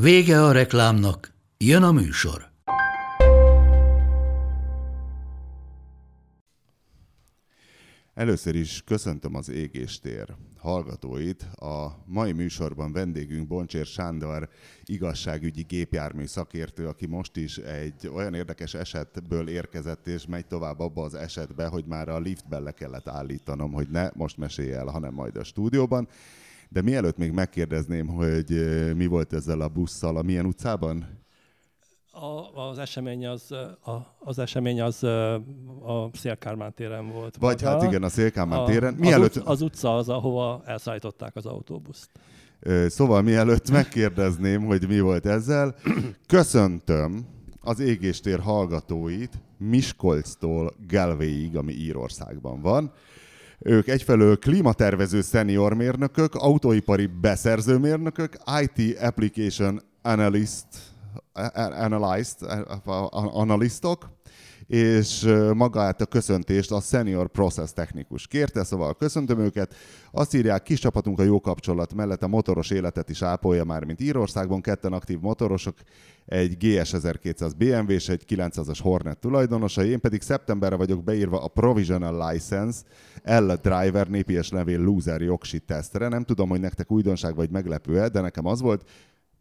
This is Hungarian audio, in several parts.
Vége a reklámnak, jön a műsor. Először is köszöntöm az Égéstér hallgatóit. A mai műsorban vendégünk Boncsér Sándor igazságügyi gépjármű szakértő, aki most is egy olyan érdekes esetből érkezett, és megy tovább abba az esetbe, hogy már a liftben le kellett állítanom, hogy ne most mesélj el, hanem majd a stúdióban. De mielőtt még megkérdezném, hogy mi volt ezzel a busszal, a milyen utcában? A, az esemény az, a, az esemény az a Szélkármán téren volt. Vagy hát igen, a Szélkármán a, téren. Mielőtt... Az, ut, az utca az, ahova elszállították az autóbuszt. Szóval mielőtt megkérdezném, hogy mi volt ezzel, köszöntöm az égéstér hallgatóit Miskolctól Galwayig, ami Írországban van. Ők egyfelől klímatervező senior mérnökök, autóipari beszerzőmérnökök, IT application analyst, analyzed, analisztok, és magát a köszöntést a senior process technikus kérte, szóval köszöntöm őket. Azt írják, kis csapatunk a jó kapcsolat mellett a motoros életet is ápolja már, mint Írországban, ketten aktív motorosok, egy GS 1200 BMW és egy 900-as Hornet tulajdonosai, én pedig szeptemberre vagyok beírva a Provisional License L Driver népies levél loser jogsi tesztre. Nem tudom, hogy nektek újdonság vagy meglepő de nekem az volt,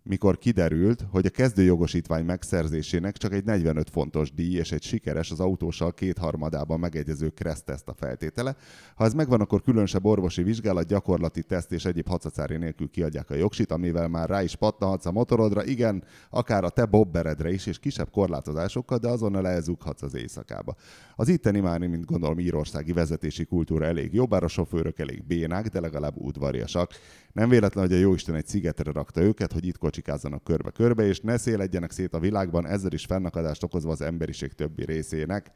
mikor kiderült, hogy a kezdőjogosítvány megszerzésének csak egy 45 fontos díj és egy sikeres az autóssal kétharmadában megegyező teszt a feltétele. Ha ez megvan, akkor különösebb orvosi vizsgálat, gyakorlati teszt és egyéb hacacári nélkül kiadják a jogsit, amivel már rá is pattanhatsz a motorodra, igen, akár a te bobberedre is, és kisebb korlátozásokkal, de azonnal elzughatsz az éjszakába. Az itteni már, mint gondolom, írországi vezetési kultúra elég jobb, bár a sofőrök elég bénák, de legalább udvariasak. Nem véletlen, hogy a Jóisten egy szigetre rakta őket, hogy itt kocsikázzanak körbe-körbe, és ne széledjenek szét a világban, ezzel is fennakadást okozva az emberiség többi részének.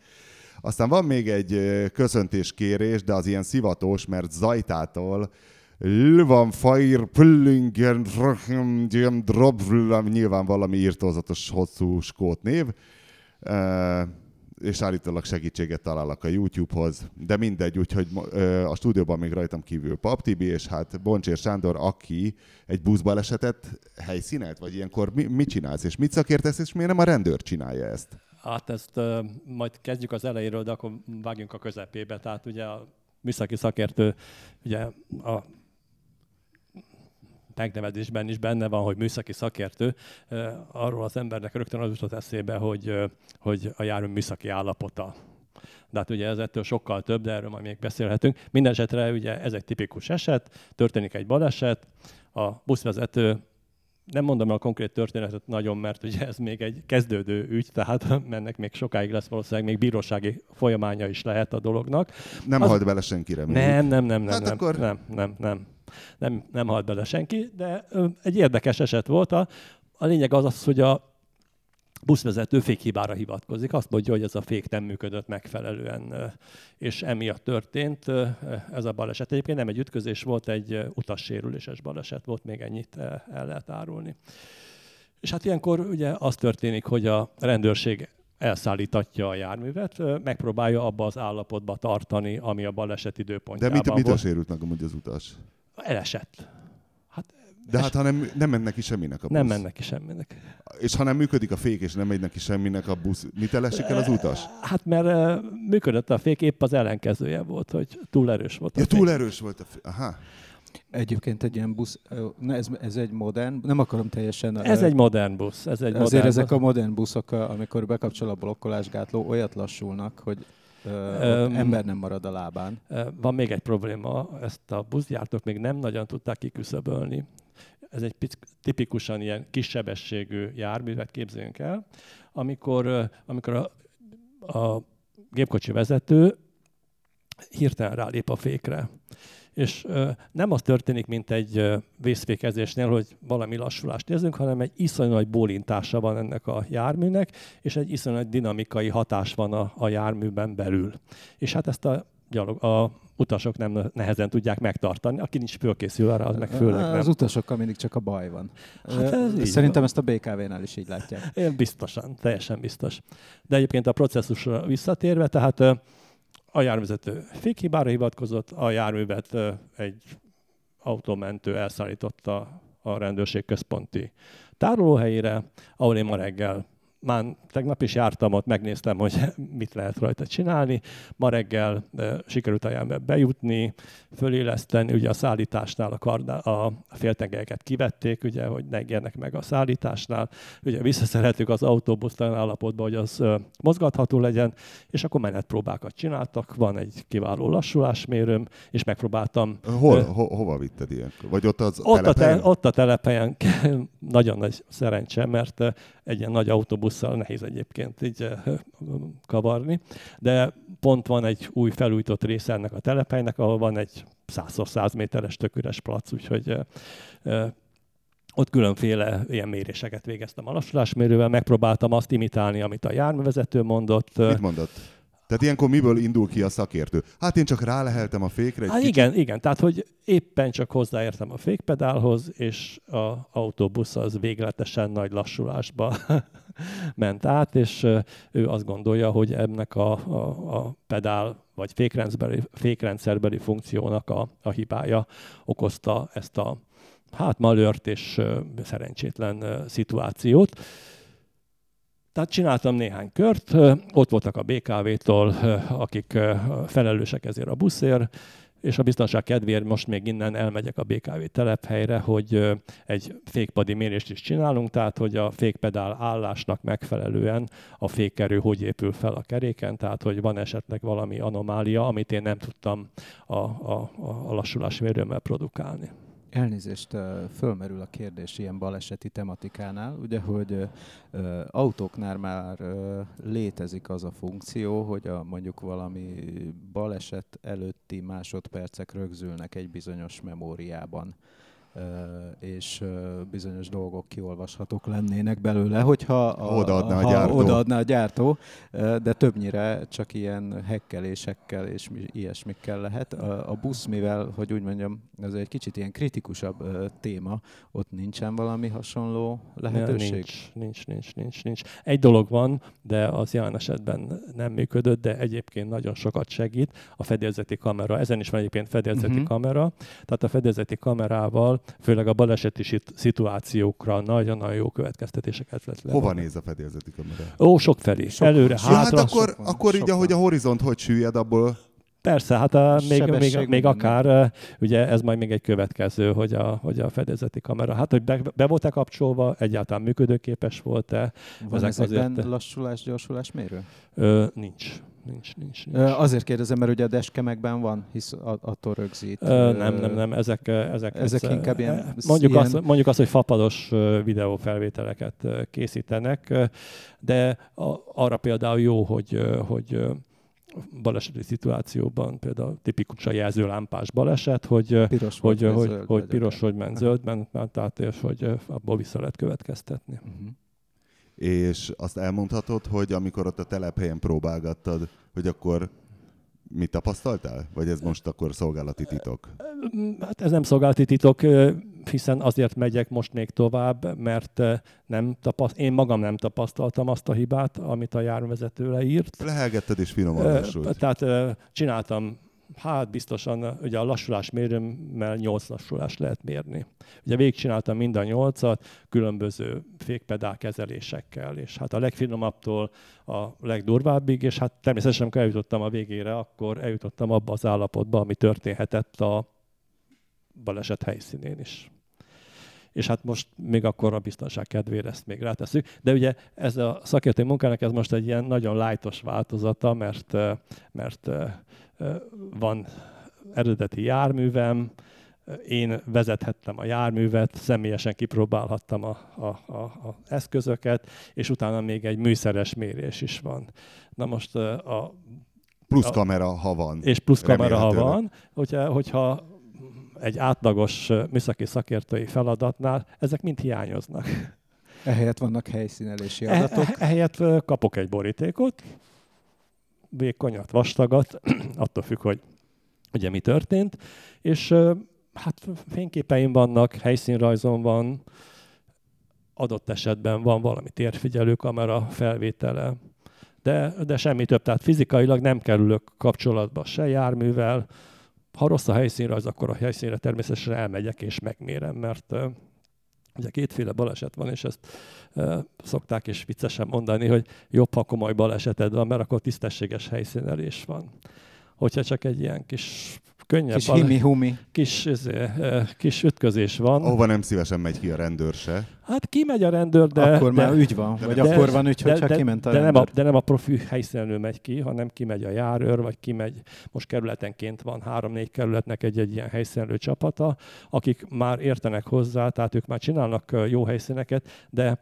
Aztán van még egy köszöntéskérés, de az ilyen szivatós, mert Zajtától van fire pullingen drop, nyilván valami írtózatos hosszú skót név és állítólag segítséget találok a YouTube-hoz, de mindegy, úgyhogy a stúdióban még rajtam kívül Pap Tibi, és hát Boncsér Sándor, aki egy buszbalesetet helyszínelt, vagy ilyenkor mi, mit csinálsz, és mit szakértesz, és miért nem a rendőr csinálja ezt? Hát ezt uh, majd kezdjük az elejéről, de akkor vágjunk a közepébe. Tehát ugye a műszaki szakértő ugye a megnevezésben is benne van, hogy műszaki szakértő, arról az embernek rögtön az jutott eszébe, hogy, hogy a jármű műszaki állapota. De hát ugye ez ettől sokkal több, de erről majd még beszélhetünk. Mindenesetre ugye ez egy tipikus eset, történik egy baleset, a buszvezető nem mondom el a konkrét történetet nagyon, mert ugye ez még egy kezdődő ügy, tehát mennek még sokáig lesz valószínűleg még bírósági folyamánya is lehet a dolognak. Nem az... halt bele senkire még. Nem, nem, nem, nem, hát nem, akkor... nem, nem, nem nem, nem halt bele senki, de egy érdekes eset volt. A, a lényeg az az, hogy a buszvezető fékhibára hivatkozik. Azt mondja, hogy ez a fék nem működött megfelelően, és emiatt történt ez a baleset. Egyébként nem egy ütközés volt, egy utassérüléses baleset volt, még ennyit el lehet árulni. És hát ilyenkor ugye az történik, hogy a rendőrség elszállítatja a járművet, megpróbálja abba az állapotba tartani, ami a baleset időpontjában De mit, mit a sérült meg amúgy az utas? Elesett. Hát, de es... hát ha nem, nem mennek ki semminek a busz. Nem mennek ki semminek. És ha nem működik a fék, és nem megy neki semminek a busz, mit elesik el az utas? Hát mert működött a fék, épp az ellenkezője volt, hogy túl erős volt a ja, fék. túl erős volt a fék. Aha. Egyébként egy ilyen busz, na ez, ez egy modern, nem akarom teljesen... Ez egy modern busz. Ez egy azért modern ezek a modern buszok, amikor bekapcsol a blokkolásgátló, olyat lassulnak, hogy Um, ember nem marad a lábán. Van még egy probléma, ezt a buszgyártók még nem nagyon tudták kiküszöbölni. Ez egy tipikusan ilyen kisebességű járművet képzeljünk el, amikor, amikor a, a gépkocsi vezető hirtelen rálép a fékre és nem az történik, mint egy vészfékezésnél, hogy valami lassulást érzünk, hanem egy iszonyú nagy bólintása van ennek a járműnek, és egy iszonyú nagy dinamikai hatás van a, a járműben belül. És hát ezt a, gyalog, a utasok nem nehezen tudják megtartani. Aki nincs fölkészül arra, az meg főleg nem. Az utasokkal mindig csak a baj van. Hát ez Szerintem van. ezt a BKV-nál is így látják. Én biztosan, teljesen biztos. De egyébként a processzusra visszatérve, tehát a járművezető fékhibára hivatkozott, a járművet egy autómentő elszállította a rendőrség központi tárolóhelyére, ahol én ma reggel már tegnap is jártam ott, megnéztem, hogy mit lehet rajta csinálni. Ma reggel sikerült a bejutni, föléleszteni, ugye a szállításnál a, kardá, a féltengelyeket kivették, ugye, hogy ne egyenek meg a szállításnál. Ugye visszaszereltük az autóbuszt olyan állapotba, hogy az mozgatható legyen, és akkor menetpróbákat csináltak. Van egy kiváló lassulásmérőm, és megpróbáltam. Hol, uh, ho, hova vitted ilyenkor? Vagy ott az ott telepen? a, te, ott a telepen nagyon nagy szerencse, mert egy ilyen nagy autóbusszal nehéz egyébként így kavarni, de pont van egy új felújított része ennek a telephelynek, ahol van egy 100 méteres töküres plac, úgyhogy ott különféle ilyen méréseket végeztem a lassulásmérővel, megpróbáltam azt imitálni, amit a járművezető mondott. Mit mondott? Tehát ilyenkor miből indul ki a szakértő? Hát én csak ráleheltem a fékre. Hát kicsit... igen, igen. Tehát, hogy éppen csak hozzáértem a fékpedálhoz, és az autóbusz az végletesen nagy lassulásba ment át, és ő azt gondolja, hogy ennek a, a, a pedál vagy fékrendszerbeli, fékrendszerbeli funkciónak a, a hibája okozta ezt a hát malört és szerencsétlen szituációt. Tehát csináltam néhány kört, ott voltak a BKV-tól, akik felelősek ezért a buszért, és a biztonság kedvéért most még innen elmegyek a BKV telephelyre, hogy egy fékpadi mérést is csinálunk, tehát hogy a fékpedál állásnak megfelelően a fékerő hogy épül fel a keréken, tehát hogy van esetleg valami anomália, amit én nem tudtam a, a, a lassulásmérőmmel produkálni. Elnézést, fölmerül a kérdés ilyen baleseti tematikánál, ugye, hogy autóknál már létezik az a funkció, hogy a, mondjuk valami baleset előtti másodpercek rögzülnek egy bizonyos memóriában és bizonyos dolgok kiolvashatók lennének belőle, hogyha a, odaadná a, gyártó. odaadná a gyártó, de többnyire csak ilyen hekkelésekkel és ilyesmikkel lehet. A busz, mivel, hogy úgy mondjam, ez egy kicsit ilyen kritikusabb téma, ott nincsen valami hasonló lehetőség? Nincs, nincs, nincs, nincs, nincs. Egy dolog van, de az jelen esetben nem működött, de egyébként nagyon sokat segít a fedélzeti kamera. Ezen is van egyébként fedélzeti uh-huh. kamera, tehát a fedélzeti kamerával főleg a baleseti szituációkra nagyon-nagyon jó következtetéseket vett le. Hova néz a fedélzeti kamera? Ó, sok felé. Sok, Előre, sok, hátra. Hát akkor, sok akkor így, ahogy a horizont hogy süllyed, abból Persze, hát a, még, még, még akár, ugye ez majd még egy következő, hogy a, hogy a fedélzeti kamera, hát hogy be, be volt-e kapcsolva, egyáltalán működőképes volt-e. Van ezek ezekben azért, lassulás, gyorsulás mérő? Ö, nincs. Nincs, nincs, nincs. Azért kérdezem, mert ugye a deskemekben van, hisz attól rögzít. Ö, nem, nem, nem, ezek, ezek, ezek ez, inkább ilyen... Mondjuk, ilyen... Azt, mondjuk azt, hogy fapados videófelvételeket készítenek, de arra például jó, hogy, hogy baleseti szituációban, például tipikus a jelzőlámpás baleset, hogy piros hogy, hogy, hogy, hogy piros, hogy ment zöldben, tehát és hogy abból vissza lehet következtetni. Uh-huh és azt elmondhatod, hogy amikor ott a telephelyen próbálgattad, hogy akkor mit tapasztaltál? Vagy ez most akkor szolgálati titok? Hát ez nem szolgálati titok, hiszen azért megyek most még tovább, mert nem tapaszt, én magam nem tapasztaltam azt a hibát, amit a járművezető leírt. Lehelgetted és finoman Tehát csináltam hát biztosan ugye a lassulás mérőmmel 8 lassulást lehet mérni. Ugye végigcsináltam mind a 8-at különböző fékpedál kezelésekkel, és hát a legfinomabbtól a legdurvábbig, és hát természetesen amikor eljutottam a végére, akkor eljutottam abba az állapotba, ami történhetett a baleset helyszínén is és hát most még akkor a biztonság kedvére ezt még ráteszünk. De ugye ez a szakértői munkának ez most egy ilyen nagyon lájtos változata, mert, mert van eredeti járművem, én vezethettem a járművet, személyesen kipróbálhattam a, a, a, a eszközöket, és utána még egy műszeres mérés is van. Na most a... Plusz kamera, ha van. És plusz kamera, ha van. Hogyha, hogyha egy átlagos műszaki szakértői feladatnál ezek mind hiányoznak. Ehelyett vannak helyszínelési e- adatok. E- ehelyett kapok egy borítékot, vékonyat, vastagat, attól függ, hogy ugye mi történt, és hát fényképeim vannak, helyszínrajzom van, adott esetben van valami térfigyelő kamera felvétele, de, de semmi több. Tehát fizikailag nem kerülök kapcsolatba se járművel. Ha rossz a helyszínrajz, akkor a helyszínre természetesen elmegyek és megmérem, mert Ugye kétféle baleset van, és ezt szokták is viccesen mondani, hogy jobb, ha komoly baleseted van, mert akkor tisztességes helyszínelés van. Hogyha csak egy ilyen kis könnyebb. Kis himi-humi. Kis, ezé, kis ütközés van. Ahova nem szívesen megy ki a rendőr se. Hát kimegy a rendőr, de... Akkor de, már ügy van, vagy de, akkor van ügy, hogyha de, kiment a de rendőr. nem a, de nem a profi helyszínelő megy ki, hanem kimegy a járőr, vagy kimegy, most kerületenként van három-négy kerületnek egy-egy ilyen helyszínelő csapata, akik már értenek hozzá, tehát ők már csinálnak jó helyszíneket, de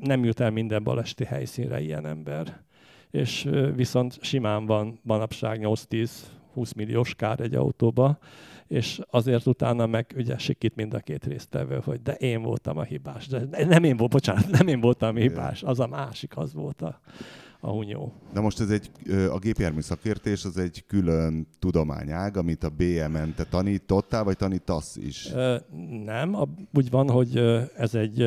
nem jut el minden balesti helyszínre ilyen ember. És viszont simán van manapság 8-10 20 milliós kár egy autóba, és azért utána meg ugye sikít mind a két résztvevő, hogy de én voltam a hibás. De nem én voltam, bocsánat, nem én voltam a hibás, az a másik, az volt a, a hunyó. Na most ez egy, a gépjármű szakértés az egy külön tudományág, amit a BMN te tanítottál, vagy tanítasz is? Nem, úgy van, hogy ez egy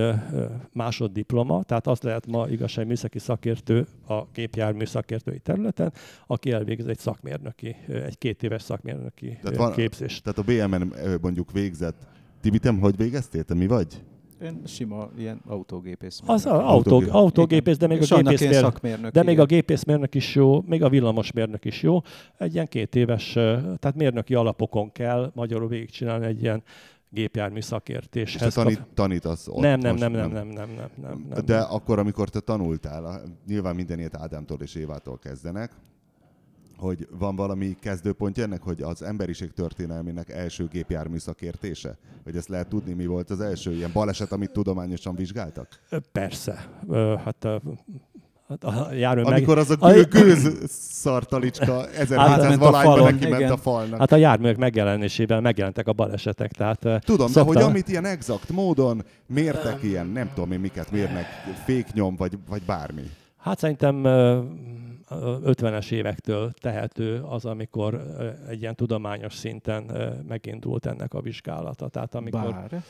másoddiploma, tehát azt lehet ma igazság műszaki szakértő a gépjármű szakértői területen, aki elvégez egy szakmérnöki, egy két éves szakmérnöki tehát van, képzést. Tehát a BMN mondjuk végzett Tibi, te hogy végeztél? Te mi vagy? Én sima ilyen autógépész. Az a, autó, autógépész, de még, a gépészmérnök, de még a gépészmérnök is jó, még a villamosmérnök is jó. Egy ilyen két éves, tehát mérnöki alapokon kell magyarul végigcsinálni egy ilyen gépjármű szakértéshez. És te tanít, tanítasz ott nem, nem, nem, nem, nem, nem, nem, nem, nem. De akkor, amikor te tanultál, nyilván minden ilyet Ádámtól és Évától kezdenek, hogy van valami kezdőpontja ennek, hogy az emberiség történelmének első gépjármű szakértése? Hogy ezt lehet tudni, mi volt az első ilyen baleset, amit tudományosan vizsgáltak? Persze. Hát Hát a jármű Amikor meg... az a gő, gőz szartalicska 1700 valányban neki ment a falnak. Hát a járművek megjelenésével megjelentek a balesetek. Tehát tudom, szokta... de hogy amit ilyen exakt módon mértek ilyen, nem tudom én miket mérnek, féknyom vagy, vagy bármi. Hát szerintem 50-es évektől tehető az, amikor egy ilyen tudományos szinten megindult ennek a vizsgálata. Tehát amikor... Bár.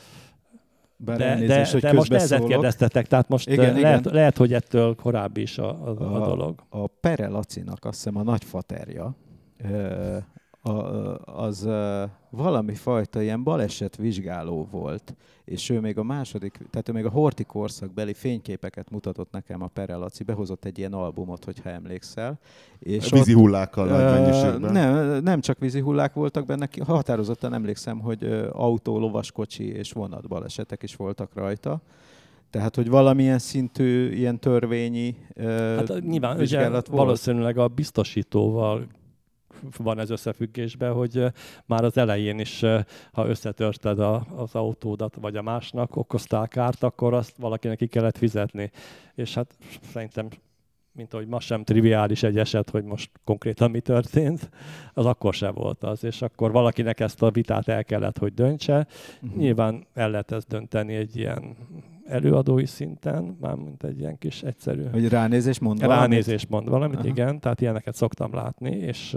Bár de, de, hogy de most ezet kérdeztetek, tehát most igen, lehet, igen. lehet, hogy ettől korábbi is a, a, a, a dolog. A Pere Lacinak azt hiszem a nagyfaterja, a, az valami fajta ilyen balesetvizsgáló volt, és ő még a második, tehát ő még a Horti korszakbeli fényképeket mutatott nekem a Perelaci, behozott egy ilyen albumot, hogyha emlékszel. És a vízi hullákkal uh, nagy mennyiségben. Nem, nem csak vízi hullák voltak benne, határozottan emlékszem, hogy autó, lovaskocsi és vonat balesetek is voltak rajta. Tehát, hogy valamilyen szintű ilyen törvényi hát, nyilván, ugye, volt. valószínűleg a biztosítóval van ez összefüggésben, hogy már az elején is, ha összetörted a, az autódat, vagy a másnak okoztál kárt, akkor azt valakinek ki kellett fizetni. És hát szerintem mint ahogy ma sem triviális egy eset, hogy most konkrétan mi történt, az akkor se volt az, és akkor valakinek ezt a vitát el kellett, hogy döntse. Uh-huh. Nyilván el lehet ezt dönteni egy ilyen előadói szinten, mint egy ilyen kis egyszerű... Hogy ránézés mond valamit? Ránézés mond valamit, Aha. igen, tehát ilyeneket szoktam látni, és,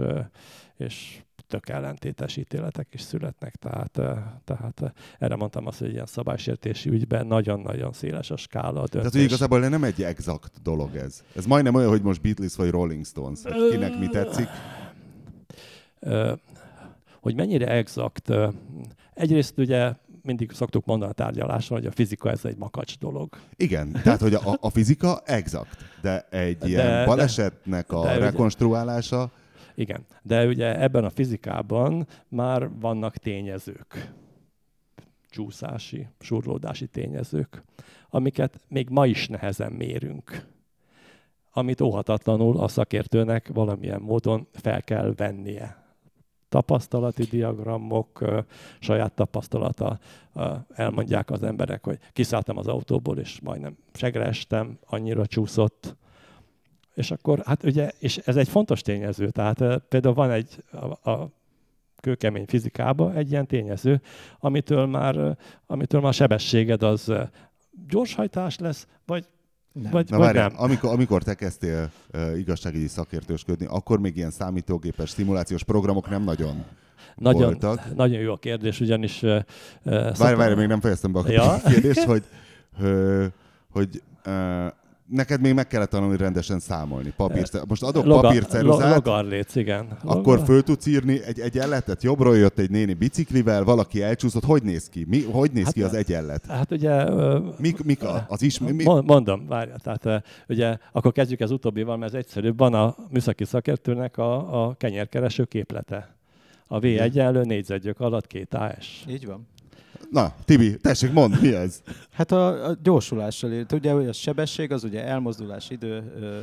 és tök ellentétes ítéletek is születnek, tehát, tehát erre mondtam azt, hogy ilyen szabálysértési ügyben nagyon-nagyon széles a skála a döntés. Tehát, hogy igazából nem egy exakt dolog ez. Ez majdnem olyan, hogy most Beatles vagy Rolling Stones, hogy kinek mi tetszik. Hogy mennyire exakt. Egyrészt ugye mindig szoktuk mondani a tárgyaláson, hogy a fizika ez egy makacs dolog. Igen, tehát hogy a, a fizika exakt, de egy de, ilyen balesetnek a de, rekonstruálása... Ugye, igen, de ugye ebben a fizikában már vannak tényezők, csúszási, surlódási tényezők, amiket még ma is nehezen mérünk. Amit óhatatlanul a szakértőnek valamilyen módon fel kell vennie tapasztalati diagramok, saját tapasztalata, elmondják az emberek, hogy kiszálltam az autóból, és majdnem segre estem, annyira csúszott. És akkor, hát ugye, és ez egy fontos tényező, tehát például van egy, a, a kőkemény fizikába egy ilyen tényező, amitől már, amitől már a sebességed az gyorshajtás lesz, vagy nem. Vagy, Na, vagy várjál, nem. Amikor, amikor te kezdtél uh, igazságügyi szakértősködni, akkor még ilyen számítógépes szimulációs programok nem nagyon nagyon, voltak. Nagyon jó a kérdés, ugyanis... Uh, várj, várj, még nem fejeztem be a ja? kérdést, hogy, hogy, hogy uh, neked még meg kellett tanulni rendesen számolni. Papír, most adok Loga, papírceruzát. Logarléc, igen. Akkor föl tudsz írni egy egyenletet. Jobbról jött egy néni biciklivel, valaki elcsúszott. Hogy néz ki? Mi, hogy néz hát, ki az egyenlet? Hát ugye... Mik, mik az is? Mi? Mondom, várjál. Tehát ugye akkor kezdjük az utóbbival, mert ez egyszerűbb. Van a műszaki szakértőnek a, a kenyérkereső képlete. A V egyenlő négyzetgyök alatt két AS. Így van. Na, Tibi, tessék, mondd, mi ez? Hát a, a gyorsulással írt. Ugye, hogy a sebesség az ugye elmozdulás idő,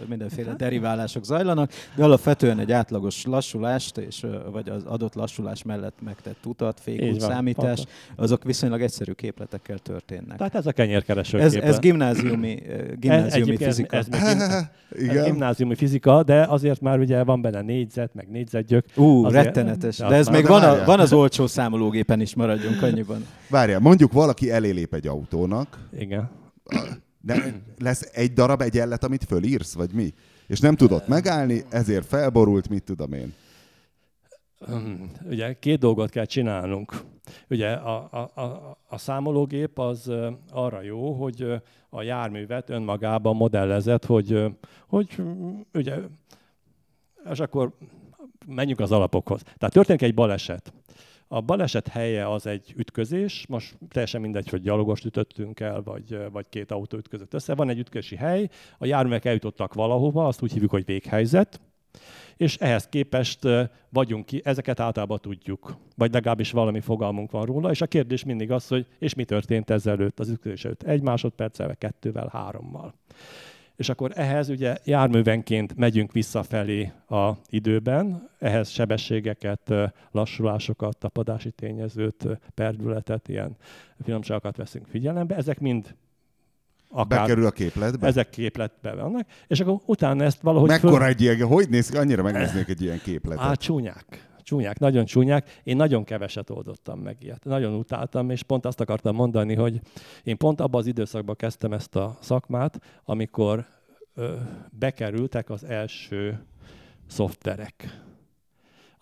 mindenféle deriválások zajlanak, de alapvetően egy átlagos lassulást, és, vagy az adott lassulás mellett megtett utat, fékút, számítás, van. azok viszonylag egyszerű képletekkel történnek. Tehát ez a kenyérkereső ez, ez gimnáziumi, gimnáziumi ez, fizika. Ez, ez, ez, Igen. ez gimnáziumi fizika, de azért már ugye van benne négyzet, meg négyzetgyök. Ú, azért, rettenetes. De, de ez még van, a, van az olcsó számológépen is, maradjunk annyiban. Várjál, mondjuk valaki elélép egy autónak. Igen. De lesz egy darab egyenlet, amit fölírsz, vagy mi? És nem tudott megállni, ezért felborult, mit tudom én. Ugye két dolgot kell csinálnunk. Ugye a, a, a, a számológép az arra jó, hogy a járművet önmagában modellezett, hogy, hogy ugye, és akkor menjünk az alapokhoz. Tehát történik egy baleset. A baleset helye az egy ütközés, most teljesen mindegy, hogy gyalogost ütöttünk el, vagy, vagy két autó ütközött össze. Van egy ütközi hely, a járművek eljutottak valahova, azt úgy hívjuk, hogy véghelyzet, és ehhez képest vagyunk ki, ezeket általában tudjuk, vagy legalábbis valami fogalmunk van róla, és a kérdés mindig az, hogy és mi történt ezelőtt, az ütközés előtt, egy másodperccel, kettővel, hárommal és akkor ehhez ugye járművenként megyünk visszafelé a időben, ehhez sebességeket, lassulásokat, tapadási tényezőt, perdületet, ilyen finomságokat veszünk figyelembe. Ezek mind akár, Bekerül a képletbe? Ezek képletbe vannak, és akkor utána ezt valahogy... Mekkora föl... egy ilyen, hogy néz ki, annyira megnéznék egy ilyen képletet? Hát csúnyák csúnyák, nagyon csúnyák. Én nagyon keveset oldottam meg ilyet. Nagyon utáltam, és pont azt akartam mondani, hogy én pont abban az időszakban kezdtem ezt a szakmát, amikor ö, bekerültek az első szoftverek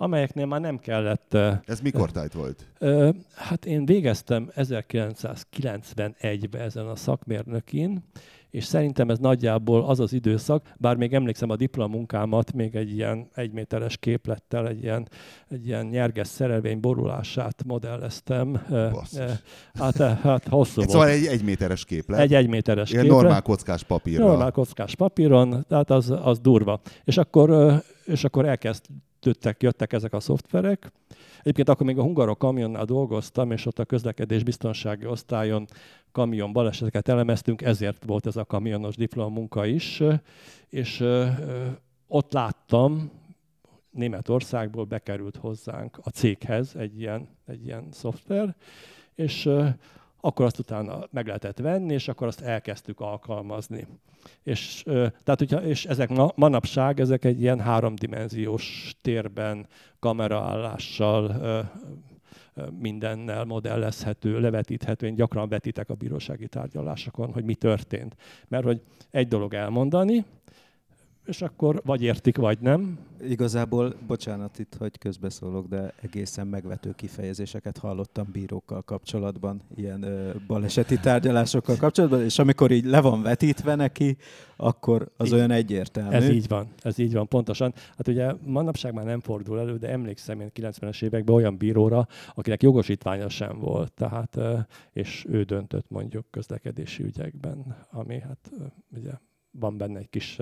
amelyeknél már nem kellett... Ez mikor tájt volt? Ö, hát én végeztem 1991-ben ezen a szakmérnökin, és szerintem ez nagyjából az az időszak, bár még emlékszem a diplomunkámat, még egy ilyen egyméteres képlettel, egy ilyen, egy ilyen nyerges szerelvény borulását modelleztem. Basszus. Hát, hát hosszú volt. Szóval egy egyméteres képlet? Egy egyméteres ilyen képlet. normál kockás papíron. Normál kockás papíron, tehát az, az durva. És akkor, és akkor elkezdődtek, jöttek ezek a szoftverek, Egyébként akkor még a Hungarok kamionnál dolgoztam, és ott a közlekedés biztonsági osztályon kamion baleseteket elemeztünk, ezért volt ez a kamionos diplomunka is, és ott láttam, Németországból bekerült hozzánk a céghez egy ilyen, egy ilyen szoftver, és akkor azt utána meg lehetett venni, és akkor azt elkezdtük alkalmazni. És, tehát, hogyha, és ezek ma, manapság ezek egy ilyen háromdimenziós térben kameraállással mindennel modellezhető, levetíthető. Én gyakran vetítek a bírósági tárgyalásokon, hogy mi történt. Mert hogy egy dolog elmondani, és akkor vagy értik, vagy nem. Igazából, bocsánat itt, hogy közbeszólok, de egészen megvető kifejezéseket hallottam bírókkal kapcsolatban, ilyen ö, baleseti tárgyalásokkal kapcsolatban, és amikor így le van vetítve neki, akkor az így, olyan egyértelmű. Ez így van, ez így van, pontosan. Hát ugye manapság már nem fordul elő, de emlékszem én 90-es években olyan bíróra, akinek jogosítványa sem volt, tehát, és ő döntött mondjuk közlekedési ügyekben, ami hát ugye van benne egy kis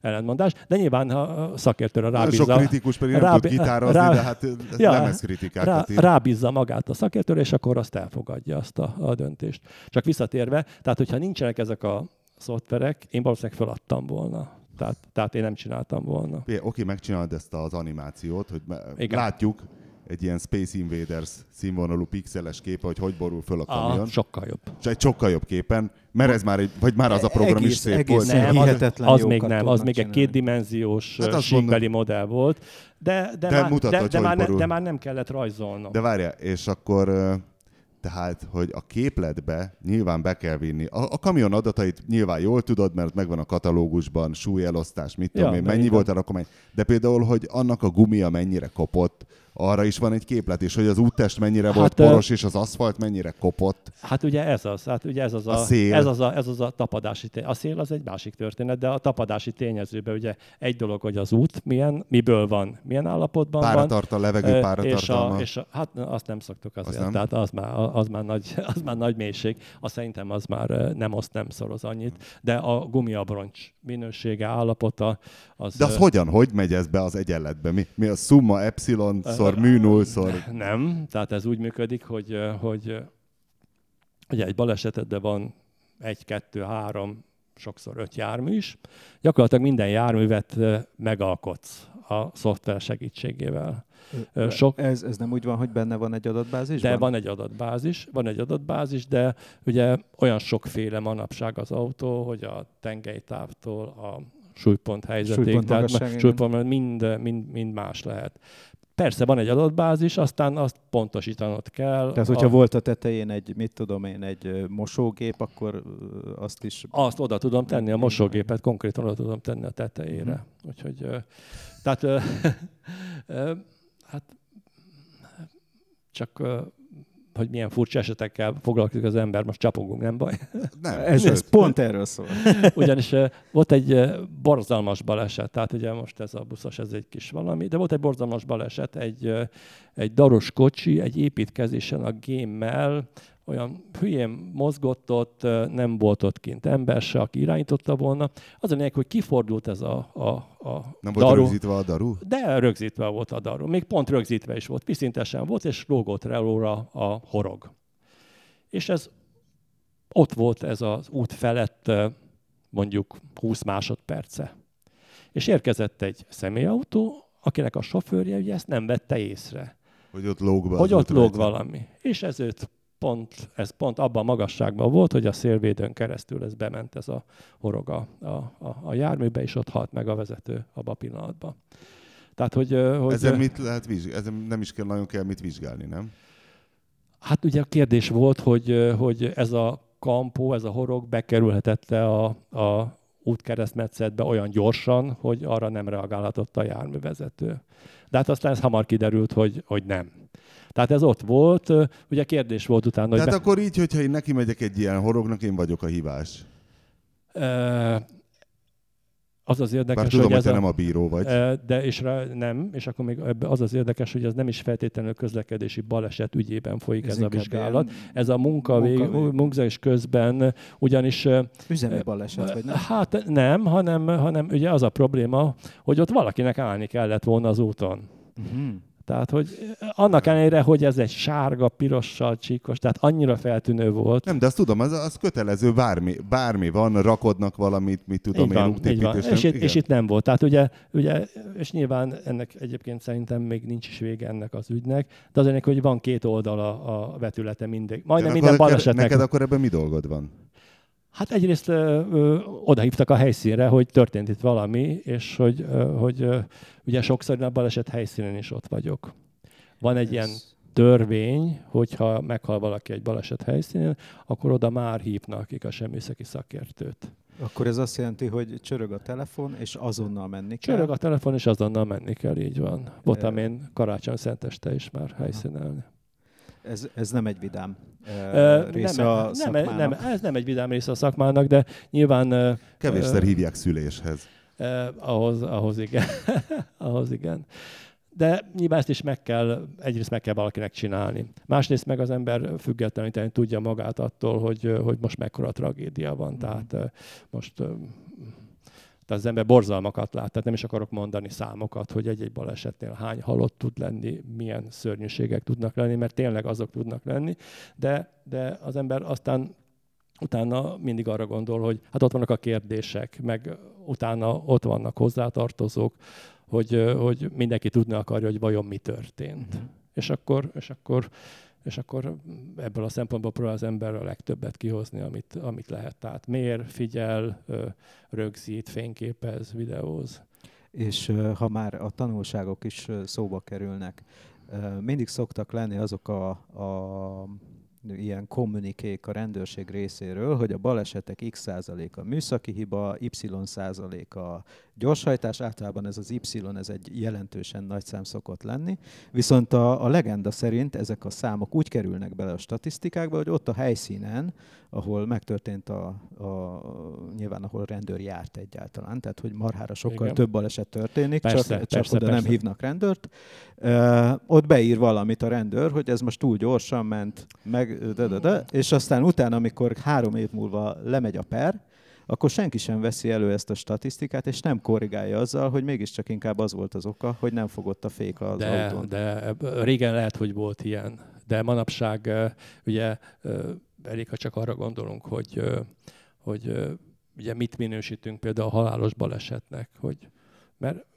ellentmondás, de nyilván a szakértőre rábízza... Sok kritikus pedig nem rábí, tud gitározni, rá, de hát ja, lemez kritikákat rá, Rábízza magát a szakértőre, és akkor azt elfogadja, azt a, a döntést. Csak visszatérve, tehát hogyha nincsenek ezek a szoftverek, én valószínűleg feladtam volna. Tehát, tehát én nem csináltam volna. Oké, okay, megcsinálod ezt az animációt, hogy Igen. látjuk, egy ilyen Space Invaders színvonalú pixeles képe, hogy hogy borul föl a kamion. Ah, sokkal jobb. És egy sokkal jobb képen, mert ez már egy, vagy már az a program Egész- is szép egész volt. Nem, az, hihetetlen az még nem, az még egy kétdimenziós Hát síkbeli modell volt, de, de, De már, mutatod, de, de, hogy már ne, de már nem kellett rajzolnom. De várjál, és akkor tehát, hogy a képletbe nyilván be kell vinni. A, a kamion adatait nyilván jól tudod, mert megvan a katalógusban, súlyelosztás, mit tudom Ja, én, de mennyi volt a rakomány. De például, hogy annak a gumia mennyire kopott, arra is van egy képlet, és hogy az úttest mennyire Hát, volt poros, és az aszfalt mennyire kopott. Hát ugye ez az, hát ugye ez az a, A szél. Ez az a, ez az a tapadási tény. A szél az egy másik történet, de a tapadási tényezőben ugye egy dolog, hogy az út milyen, miből van, milyen állapotban van. Páratart a levegő Ö, és, páratartalma. a, és a, hát azt nem szoktuk azért, nem? tehát az már, az, már nagy, az már nagy mélység. Azt szerintem az már nem oszt, nem szoroz annyit. De a gumiabroncs minősége, állapota, az... De az ö, hogyan? Hogy megy ez be az egyenletbe? Mi, mi a summa epsilon szor mű null szor? Nem, tehát ez úgy működik, hogy, hogy ugye egy balesetedben van egy, kettő, három, sokszor öt jármű is. Gyakorlatilag minden járművet megalkotsz a szoftver segítségével. Sok, Ez, ez nem úgy van, hogy benne van egy adatbázisban? de van egy adatbázis, van egy adatbázis, de ugye olyan sokféle manapság az autó, hogy a tengelytávtól a súlypont helyzetig, Súlypont tehát súlypont mind, mind, mind más lehet. Persze van egy adatbázis, aztán azt pontosítanod kell. Tehát, hogyha volt a tetején egy, mit tudom én, egy mosógép, akkor azt is... Azt oda tudom tenni, a mosógépet konkrétan oda tudom tenni a tetejére. Mhm. Úgyhogy, tehát, hát csak, hogy milyen furcsa esetekkel foglalkozik az ember, most csapogunk, nem baj. Nem, Ez, ez pont erről szól. Ugyanis volt egy borzalmas baleset, tehát ugye most ez a buszos, ez egy kis valami, de volt egy borzalmas baleset, egy, egy daros kocsi, egy építkezésen a gémmel, olyan hülyén mozgott ott, nem volt ott kint ember se, aki irányította volna. Az a lényeg, hogy kifordult ez a, a, a Nem volt daru. rögzítve a daru? De rögzítve volt a daru. Még pont rögzítve is volt, viszintesen volt, és lógott relóra a horog. És ez ott volt ez az út felett mondjuk 20 másodperce. És érkezett egy személyautó, akinek a sofőrje ugye ezt nem vette észre, Hogy ott lóg az hogy ott lóg valami. És ez őt pont, ez pont abban a magasságban volt, hogy a szélvédőn keresztül ez bement ez a horog a, a, a, a járműbe, és ott halt meg a vezető abban a pillanatban. Tehát, hogy, hogy Ezen mit lehet vizsgálni? Ezen nem is kell nagyon kell mit vizsgálni, nem? Hát ugye a kérdés volt, hogy, hogy ez a kampó, ez a horog bekerülhetette a, a útkeresztmetszetbe olyan gyorsan, hogy arra nem reagálhatott a járművezető. De hát aztán ez hamar kiderült, hogy, hogy nem. Tehát ez ott volt, ugye kérdés volt utána, hogy Tehát be, akkor így, hogyha én neki megyek egy ilyen horognak, én vagyok a hibás. Ö, az az érdekes, Bár tudom, hogy ez te a, nem a bíró vagy. De és rá, nem, és akkor még az az érdekes, hogy ez nem is feltétlenül közlekedési baleset ügyében folyik ez, ez a vizsgálat. Ez a munkavég, munkavég. munkavégzés közben ugyanis Üzemi baleset, vagy nem? Hát nem, hanem, hanem ugye az a probléma, hogy ott valakinek állni kellett volna az úton. Uh-huh. Tehát, hogy annak ellenére, hogy ez egy sárga, pirossal csíkos, tehát annyira feltűnő volt. Nem, de azt tudom, az, az kötelező, bármi, bármi van, rakodnak valamit, mit tudom így én, van, így van. És, nem- itt, és itt nem volt. Tehát ugye, ugye, és nyilván ennek egyébként szerintem még nincs is vége ennek az ügynek, de az ennek, hogy van két oldala a vetülete mindig. Majdnem De minden akkor balesetnek. Neked akkor ebben mi dolgod van? Hát egyrészt ö, ö, odahívtak a helyszínre, hogy történt itt valami, és hogy, ö, hogy ö, ugye sokszor a baleset helyszínen is ott vagyok. Van egy ilyen törvény, hogyha meghal valaki egy baleset helyszínén, akkor oda már hívnak igazságműszaki szakértőt. Akkor ez azt jelenti, hogy csörög a telefon, és azonnal menni kell. Csörög a telefon, és azonnal menni kell, így van. Voltam én karácsony szenteste is már helyszínen. Ez, ez nem egy vidám uh, része nem, a nem, szakmának. nem, ez nem egy vidám része a szakmának, de nyilván ö, Kevésszer Ö, hívják szüléshez. Eh, ahhoz, ahhoz igen. ahhoz igen. De nyilván ezt is meg kell, egyrészt meg kell valakinek csinálni. Másrészt meg az ember függetleníteni tudja magát attól, hogy, hogy most mekkora tragédia van. Tehát ö, most tehát az ember borzalmakat lát, tehát nem is akarok mondani számokat, hogy egy-egy balesetnél hány halott tud lenni, milyen szörnyűségek tudnak lenni, mert tényleg azok tudnak lenni, de, de az ember aztán utána mindig arra gondol, hogy hát ott vannak a kérdések, meg utána ott vannak hozzátartozók, hogy, hogy mindenki tudni akarja, hogy vajon mi történt. És akkor, és akkor és akkor ebből a szempontból próbál az ember a legtöbbet kihozni, amit, amit lehet. Tehát mér, figyel, rögzít, fényképez, videóz. És ha már a tanulságok is szóba kerülnek, mindig szoktak lenni azok a, a ilyen kommunikék a rendőrség részéről, hogy a balesetek x százalék a műszaki hiba, y százalék a gyorshajtás, általában ez az y, ez egy jelentősen nagy szám szokott lenni, viszont a, a legenda szerint ezek a számok úgy kerülnek bele a statisztikákba, hogy ott a helyszínen, ahol megtörtént a, a nyilván ahol a rendőr járt egyáltalán, tehát hogy marhára sokkal Igen. több baleset történik, persze, csak, persze, csak oda persze. nem hívnak rendőrt, uh, ott beír valamit a rendőr, hogy ez most túl gyorsan ment, meg, de, de, de, és aztán utána, amikor három év múlva lemegy a per, akkor senki sem veszi elő ezt a statisztikát, és nem korrigálja azzal, hogy mégiscsak inkább az volt az oka, hogy nem fogott a fék az de, autón. De régen lehet, hogy volt ilyen, de manapság ugye elég, ha csak arra gondolunk, hogy, hogy ugye mit minősítünk például a halálos balesetnek, hogy mert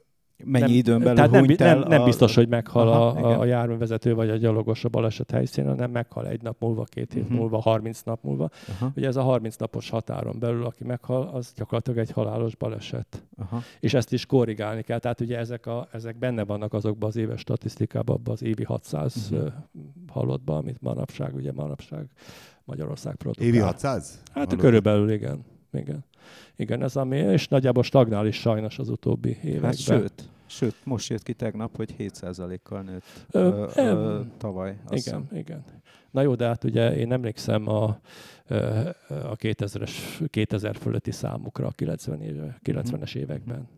Mennyi nem, időn belül tehát nem, nem, nem, nem biztos, hogy meghal Aha, a, a járművezető vagy a gyalogos a baleset helyszínen, hanem meghal egy nap múlva, két hét uh-huh. múlva, 30 nap múlva. Aha. Ugye ez a 30 napos határon belül, aki meghal, az gyakorlatilag egy halálos baleset. Aha. És ezt is korrigálni kell. Tehát ugye ezek, a, ezek benne vannak azokban az éves statisztikában, abban az évi 600 uh-huh. halottban, amit manapság, ugye manapság Magyarország produkál. Évi 600? Hát Hallott. körülbelül igen. igen. Igen, ez ami, és nagyjából stagnál is sajnos az utóbbi években. Hát sőt, Sőt, most jött ki tegnap, hogy 7%-kal nőtt ö, ö, ö, tavaly. Igen, hiszem. igen. Na jó, de hát ugye én emlékszem a, a 2000-es, 2000 fölötti számukra a 90 éve, 90-es években.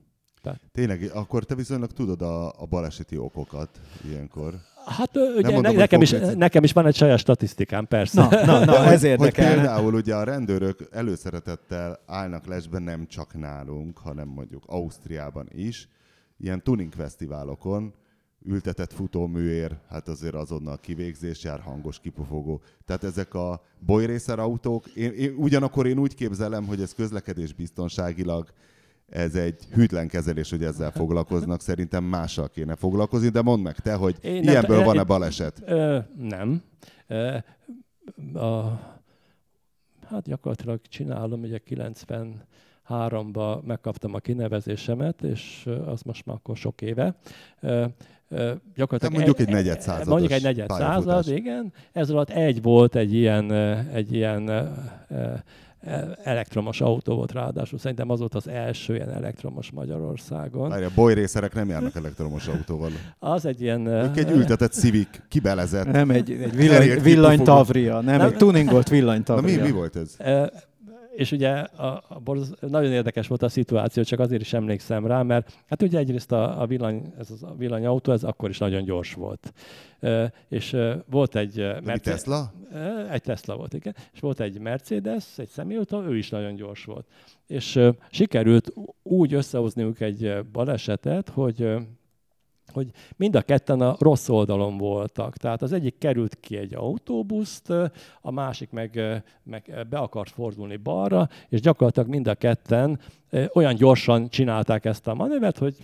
Tehát... Tényleg, akkor te viszonylag tudod a, a baleseti okokat ilyenkor. Hát ugye mondom, ne, nekem, is, nekem is van egy saját statisztikám, persze. Na, na, na ez érdekel. Hogy például ugye a rendőrök előszeretettel állnak lesbe nem csak nálunk, hanem mondjuk Ausztriában is, ilyen tuning fesztiválokon ültetett futóműér, hát azért azonnal kivégzés jár, hangos kipufogó. Tehát ezek a bolyrészer autók, én, én, ugyanakkor én úgy képzelem, hogy ez közlekedés biztonságilag ez egy hűtlen kezelés, hogy ezzel foglalkoznak. Szerintem mással kéne foglalkozni, de mondd meg te, hogy én ilyenből van-e baleset? Ö, nem. Ö, a, hát gyakorlatilag csinálom, ugye 90 háromba megkaptam a kinevezésemet, és az most már akkor sok éve. Gyakorlatilag mondjuk egy negyed század. Mondjuk egy negyed század, igen. Ez alatt egy volt egy ilyen, egy ilyen elektromos autó volt ráadásul. Szerintem az volt az első ilyen elektromos Magyarországon. Várja, bolyrészerek nem járnak elektromos autóval. Az egy ilyen... Ők egy ültetett Civic, kibelezett. Nem egy, egy villany, villanytavria, nem, nem, egy tuningolt villanytavria. Na mi, mi volt ez? És ugye a, a borz, nagyon érdekes volt a szituáció, csak azért is emlékszem rá, mert hát ugye egyrészt a, a, villany, ez a villanyautó, ez akkor is nagyon gyors volt. E, és e, volt egy... Mercedes, Tesla? E, egy Tesla volt, igen. És volt egy Mercedes, egy személyautó, ő is nagyon gyors volt. És e, sikerült úgy összehozniuk egy balesetet, hogy hogy mind a ketten a rossz oldalon voltak. Tehát az egyik került ki egy autóbuszt, a másik meg, meg be akart fordulni balra, és gyakorlatilag mind a ketten olyan gyorsan csinálták ezt a manővert, hogy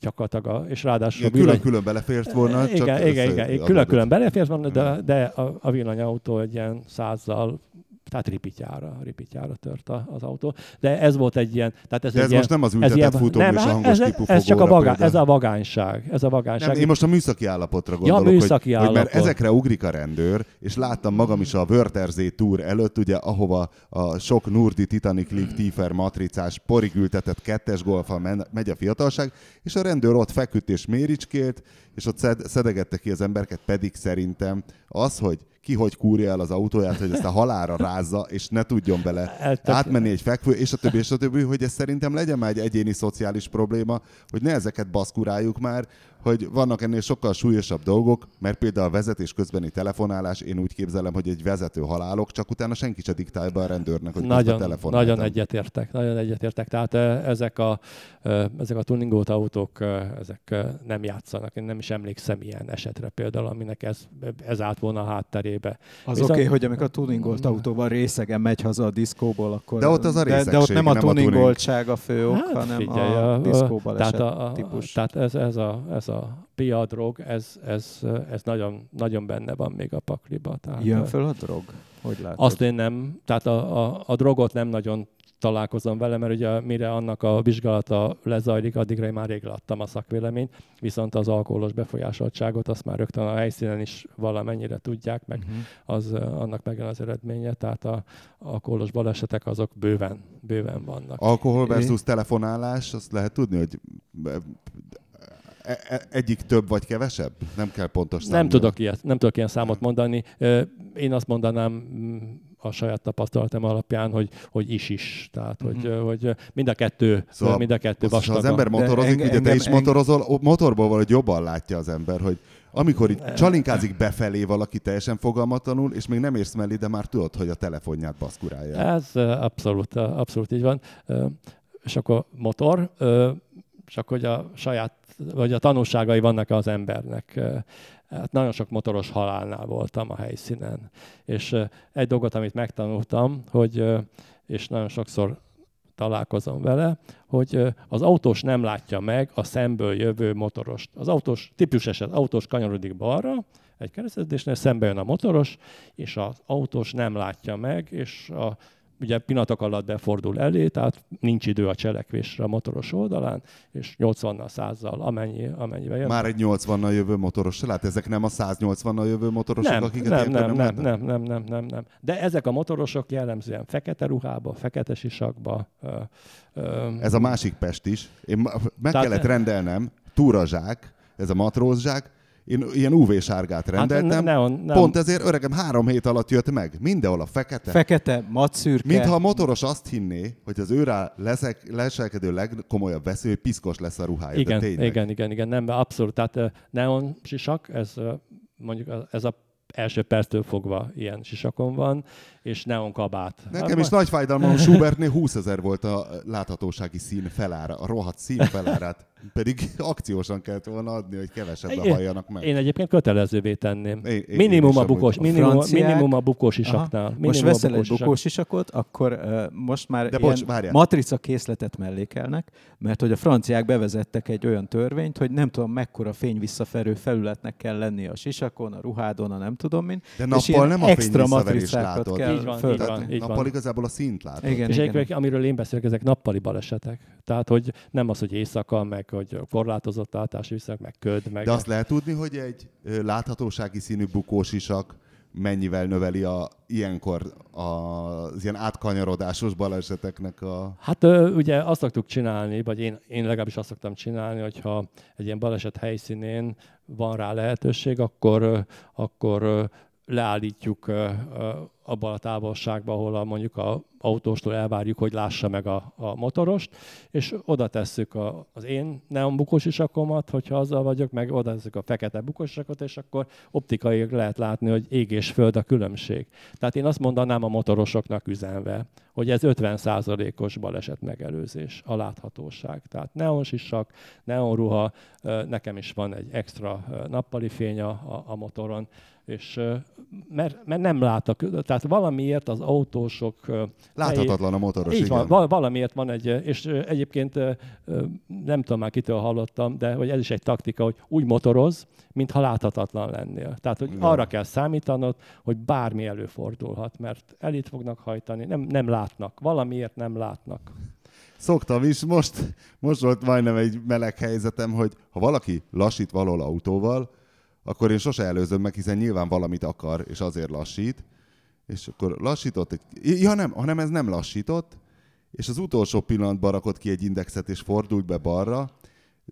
gyakorlatilag, a, és ráadásul... Igen, külön-külön belefért volna. Igen, csak igen, igen, külön-külön belefért volna, de, de a, a villanyautó egy ilyen százzal tehát ripityára, ripityára tört az autó. De ez volt egy ilyen... Tehát ez, De ez egy most ilyen, nem az ültetett ilyen, futó nem, és a hangos ez, ez csak a vagá, ez a vagányság. Ez a vagányság. Nem, én most a műszaki állapotra gondolok, ja, műszaki hogy, állapot. hogy, mert ezekre ugrik a rendőr, és láttam magam is a Wörthersee Tour előtt, ugye, ahova a sok Nurdi Titanic League Tifer matricás porig ültetett kettes golfa megy a fiatalság, és a rendőr ott feküdt és méricskélt, és ott szedegette ki az embereket, pedig szerintem az, hogy ki hogy kúrja el az autóját, hogy ezt a halára rázza, és ne tudjon bele Eltök... átmenni egy fekvő, és a többi, és a többi, hogy ez szerintem legyen már egy egyéni szociális probléma, hogy ne ezeket baszkuráljuk már, hogy vannak ennél sokkal súlyosabb dolgok, mert például a vezetés közbeni telefonálás, én úgy képzelem, hogy egy vezető halálok, csak utána senki se diktálja be a rendőrnek, hogy nagyon, Nagyon egyetértek, nagyon egyetértek. Tehát ezek a, ezek a tuningolt autók, ezek nem játszanak. Én nem is emlékszem ilyen esetre például, aminek ez, ez állt volna a hátterében cserébe. Az Viszont... oké, okay, hogy amikor a tuningolt autóval részegen megy haza a diszkóból, akkor... De ott az a de, de ott nem a tuningoltság a fő ok, hát, hanem figyelj, a, a diszkóbal tehát, a, a, típus. Tehát ez, ez a, ez a pia drog, ez, ez, ez nagyon, nagyon benne van még a pakliba. Tehát, Jön föl a drog? Hogy látod? Azt én nem, tehát a, a, a drogot nem nagyon találkozom vele, mert ugye mire annak a vizsgálata lezajlik, addigra én már rég láttam a szakvéleményt, viszont az alkoholos befolyásoltságot azt már rögtön a helyszínen is valamennyire tudják, meg uh-huh. az, annak megvan az eredménye, tehát a alkoholos balesetek azok bőven, bőven vannak. Alkohol versus telefonálás, azt lehet tudni, hogy egyik több vagy kevesebb? Nem kell pontos számot. Nem tudok, ilyet, nem tudok ilyen számot mondani. Én azt mondanám a saját tapasztalatom alapján, hogy, hogy is-is. Tehát, mm-hmm. hogy, mhm. hogy mind a kettő, szóval mind a kettő vastag. Az ember motorozik, ugye te is motorozol, motorból valahogy jobban látja az ember, hogy amikor itt csalinkázik befelé valaki teljesen fogalmatlanul, és még nem érsz mellé, de már tudod, hogy a telefonját baszkurálja. Ez abszolút, abszolút így van. És akkor motor, akkor hogy a saját, vagy a tanulságai vannak az embernek. Hát nagyon sok motoros halálnál voltam a helyszínen. És egy dolgot, amit megtanultam, hogy, és nagyon sokszor találkozom vele, hogy az autós nem látja meg a szemből jövő motorost. Az autós, típus eset, autós kanyarodik balra, egy keresztezésnél szembe jön a motoros, és az autós nem látja meg, és a ugye pillanatok alatt befordul elé, tehát nincs idő a cselekvésre a motoros oldalán, és 80-nal, 100-zal, amennyi, amennyivel jön. Már egy 80-nal jövő motoros, tehát ezek nem a 180-nal jövő motorosok, nem, akiket nem, nem, nem, nem, nem, nem, nem, nem. De ezek a motorosok jellemzően fekete ruhába, fekete sisakba. Ö, ö, ez a másik Pest is. Én meg tehát, kellett rendelnem túrazsák, ez a matrózsák, én ilyen UV-sárgát hát rendeltem. Hát neon, nem. Pont ezért öregem három hét alatt jött meg. Mindenhol a fekete. Fekete, matszürke. Mintha a motoros azt hinné, hogy az őrá leszek, leselkedő legkomolyabb veszély, hogy piszkos lesz a ruhája. Igen, de igen, igen, igen, nem, abszolút. Tehát neon sisak, ez mondjuk ez a első perctől fogva ilyen sisakon van, és neon kabát. Nekem hát, is nagy fájdalmam, Schubertnél 20 ezer volt a láthatósági szín felára, a rohadt szín felárát. Pedig akciósan kellett volna adni, hogy kevesebben halljanak meg. Én egyébként kötelezővé tenném. Én, én minimum, én a bukós, minimum, a minimum a bukós isaknál. Minimum most veszel egy bukós isakot, akkor uh, most már De bocs, ilyen matrica készletet mellékelnek, mert hogy a franciák bevezettek egy olyan törvényt, hogy nem tudom mekkora fényvisszaferő felületnek kell lenni a sisakon, a ruhádon, a nem tudom min. De nappal nem a extra matricákat kell így van, így van, így nappal van. igazából a szint látod. Igen, és igen. amiről én beszélek, ezek nappali balesetek. Tehát, hogy nem az, hogy éjszaka, meg hogy korlátozott látás viszont, meg köd. Meg... De azt lehet tudni, hogy egy láthatósági színű bukós isak mennyivel növeli a, ilyenkor az ilyen átkanyarodásos baleseteknek a... Hát ugye azt szoktuk csinálni, vagy én, én legalábbis azt szoktam csinálni, hogyha egy ilyen baleset helyszínén van rá lehetőség, akkor, akkor leállítjuk abban a távolságban, ahol a, mondjuk a autóstól elvárjuk, hogy lássa meg a, a motorost, és oda tesszük a, az én neon bukósisakomat, hogyha azzal vagyok, meg oda tesszük a fekete bukósisakot, és akkor optikai lehet látni, hogy ég és föld a különbség. Tehát én azt mondanám a motorosoknak üzenve, hogy ez 50%-os baleset megelőzés, a láthatóság. Tehát neonsisak, neonruha, nekem is van egy extra nappali fény a, a motoron, és mert, mert nem látok, tehát valamiért az autósok... Láthatatlan a motoros, így igen. van, valamiért van egy, és egyébként nem tudom már kitől hallottam, de hogy ez is egy taktika, hogy úgy motoroz, mintha láthatatlan lennél. Tehát, hogy igen. arra kell számítanod, hogy bármi előfordulhat, mert elit fognak hajtani, nem, nem látnak, valamiért nem látnak. Szoktam is, most, most volt majdnem egy meleg helyzetem, hogy ha valaki lassít valahol autóval, akkor én sose előzöm meg, hiszen nyilván valamit akar, és azért lassít. És akkor lassított, egy... ja nem, hanem ez nem lassított, és az utolsó pillanatban rakott ki egy indexet, és fordult be balra,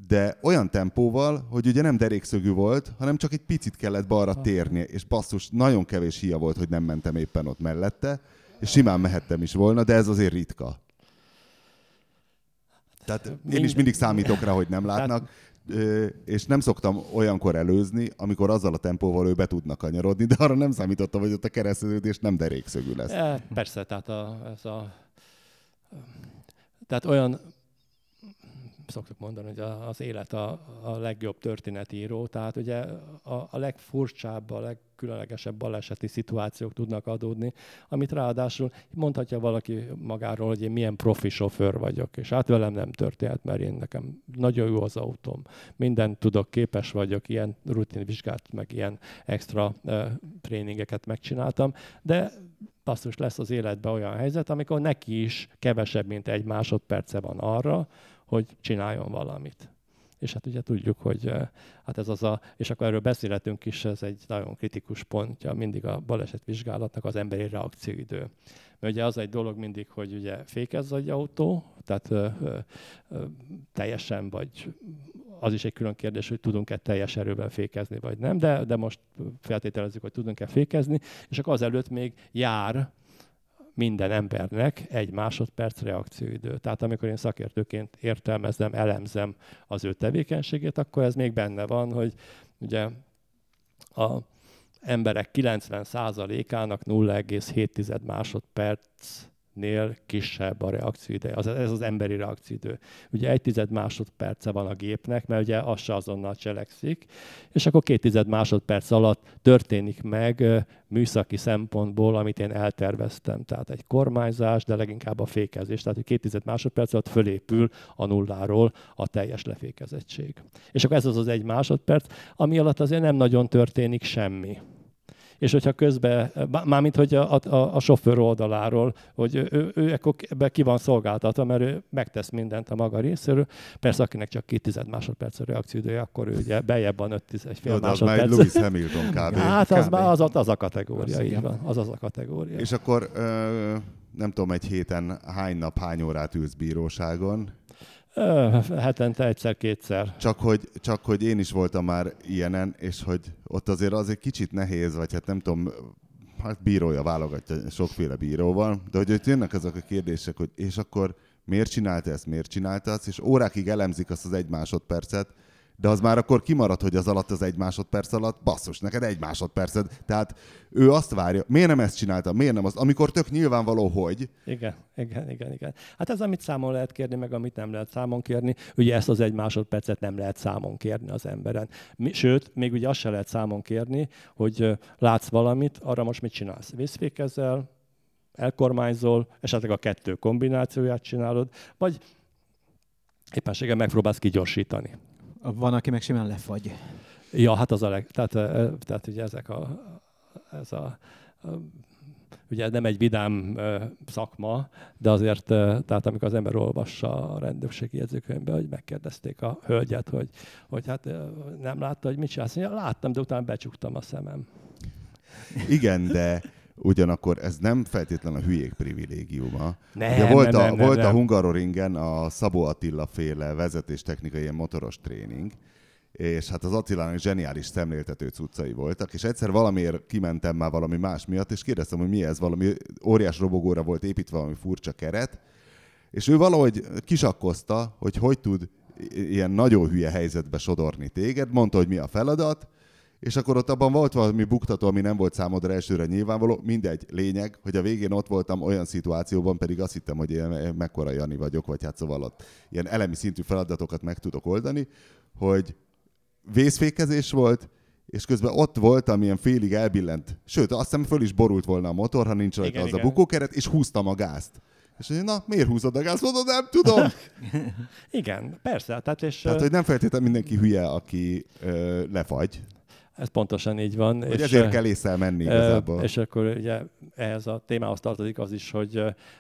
de olyan tempóval, hogy ugye nem derékszögű volt, hanem csak egy picit kellett balra térni, és basszus, nagyon kevés hia volt, hogy nem mentem éppen ott mellette, és simán mehettem is volna, de ez azért ritka. Tehát én is mindig számítok rá, hogy nem látnak és nem szoktam olyankor előzni, amikor azzal a tempóval ő be tudnak kanyarodni, de arra nem számítottam, hogy ott a kereszteződés nem derékszögű lesz. E, persze, tehát a, ez a, tehát olyan szoktuk mondani, hogy az élet a, a legjobb történetíró, tehát ugye a, a legfurcsább, a legkülönlegesebb baleseti szituációk tudnak adódni, amit ráadásul mondhatja valaki magáról, hogy én milyen profi sofőr vagyok, és hát velem nem történt, mert én nekem nagyon jó az autóm, mindent tudok, képes vagyok, ilyen rutinvizsgát, meg ilyen extra uh, tréningeket megcsináltam, de basszus lesz az életben olyan helyzet, amikor neki is kevesebb, mint egy másodperce van arra, hogy csináljon valamit. És hát ugye tudjuk, hogy eh, hát ez az a, és akkor erről beszélhetünk is, ez egy nagyon kritikus pontja mindig a balesetvizsgálatnak az emberi reakcióidő. Mert ugye az egy dolog mindig, hogy ugye fékezz egy autó, tehát ö, ö, ö, teljesen vagy az is egy külön kérdés, hogy tudunk-e teljes erőben fékezni, vagy nem, de, de most feltételezzük, hogy tudunk-e fékezni, és akkor azelőtt még jár minden embernek egy másodperc reakcióidő. Tehát amikor én szakértőként értelmezem, elemzem az ő tevékenységét, akkor ez még benne van, hogy ugye a emberek 90%-ának 0,7 másodperc nél kisebb a reakcióidő. Ez az emberi reakcióidő. Ugye egy tized másodperce van a gépnek, mert ugye az se azonnal cselekszik, és akkor két tized másodperc alatt történik meg műszaki szempontból, amit én elterveztem. Tehát egy kormányzás, de leginkább a fékezés. Tehát, hogy két tized másodperc alatt fölépül a nulláról a teljes lefékezettség. És akkor ez az az egy másodperc, ami alatt azért nem nagyon történik semmi és hogyha közben, mármint hogy a, a, a sofőr oldaláról, hogy ő, ő, akkor ebbe ki van szolgáltatva, mert ő megtesz mindent a maga részéről. Persze, akinek csak két tized másodperc a reakcióidője, akkor ő ugye bejebb van 5 egy fél Jó, másodperc. Az Lewis Hamilton kb. Hát az, kb. az, az, az a kategória, az így van. Az az a kategória. És akkor nem tudom, egy héten hány nap, hány órát ülsz bíróságon? Hetente egyszer-kétszer. Csak hogy, csak hogy én is voltam már ilyenen, és hogy ott azért az egy kicsit nehéz, vagy hát nem tudom, hát bírója válogatja sokféle bíróval, de hogy ott jönnek azok a kérdések, hogy és akkor miért csinálta ezt, miért csinálta azt, és órákig elemzik azt az egy másodpercet, de az már akkor kimarad, hogy az alatt az egy másodperc alatt, basszus, neked egy másodperced. Tehát ő azt várja, miért nem ezt csinálta, miért nem azt, amikor tök nyilvánvaló, hogy. Igen, igen, igen, igen. Hát ez, amit számon lehet kérni, meg amit nem lehet számon kérni, ugye ezt az egy másodpercet nem lehet számon kérni az emberen. Sőt, még ugye azt se lehet számon kérni, hogy látsz valamit, arra most mit csinálsz? Vészfékezel, elkormányzol, esetleg a kettő kombinációját csinálod, vagy éppenséggel megpróbálsz kigyorsítani. Van, aki meg simán lefagy. Ja, hát az a leg... Tehát, tehát ugye ezek a... Ez a, ugye nem egy vidám szakma, de azért, tehát amikor az ember olvassa a rendőrségi jegyzőkönyvbe, hogy megkérdezték a hölgyet, hogy, hogy hát nem látta, hogy mit csinálsz. Láttam, de utána becsuktam a szemem. Igen, de ugyanakkor ez nem feltétlenül a hülyék privilégiuma. Nem, Ugye volt nem, a, nem, volt nem. a Hungaroringen a Szabó Attila féle vezetéstechnikai ilyen motoros tréning, és hát az Attilának zseniális szemléltető cuccai voltak, és egyszer valamiért kimentem már valami más miatt, és kérdeztem, hogy mi ez, valami óriás robogóra volt építve valami furcsa keret, és ő valahogy kisakkozta, hogy hogy tud ilyen nagyon hülye helyzetbe sodorni téged, mondta, hogy mi a feladat, és akkor ott abban volt valami buktató, ami nem volt számodra elsőre nyilvánvaló. Mindegy, lényeg, hogy a végén ott voltam olyan szituációban, pedig azt hittem, hogy én mekkora Jani vagyok, vagy hát szóval ott ilyen elemi szintű feladatokat meg tudok oldani, hogy vészfékezés volt, és közben ott volt, amilyen félig elbillent. Sőt, azt hiszem föl is borult volna a motor, ha nincs rajta igen, az igen. a bukókeret, és húztam a gázt. És mondja, na, miért húzod a gázt? Mondod, nem tudom. igen, persze. Tehát, és, tehát, hogy nem feltétlenül mindenki hülye, aki ö, lefagy. Ez pontosan így van. Hogy és, ezért kell észre menni igazából. És akkor ugye ehhez a témához tartozik az is, hogy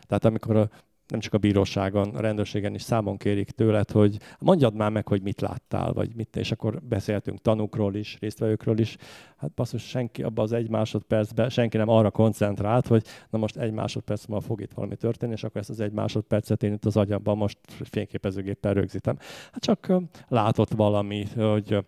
tehát amikor a, nem csak a bíróságon, a rendőrségen is számon kérik tőled, hogy mondjad már meg, hogy mit láttál, vagy mit, és akkor beszéltünk tanúkról is, résztvevőkről is. Hát basszus, senki abban az egy másodpercben, senki nem arra koncentrált, hogy na most egy másodperc múlva fog itt valami történni, és akkor ezt az egy másodpercet én itt az agyamban most fényképezőgéppel rögzítem. Hát csak látott valami, hogy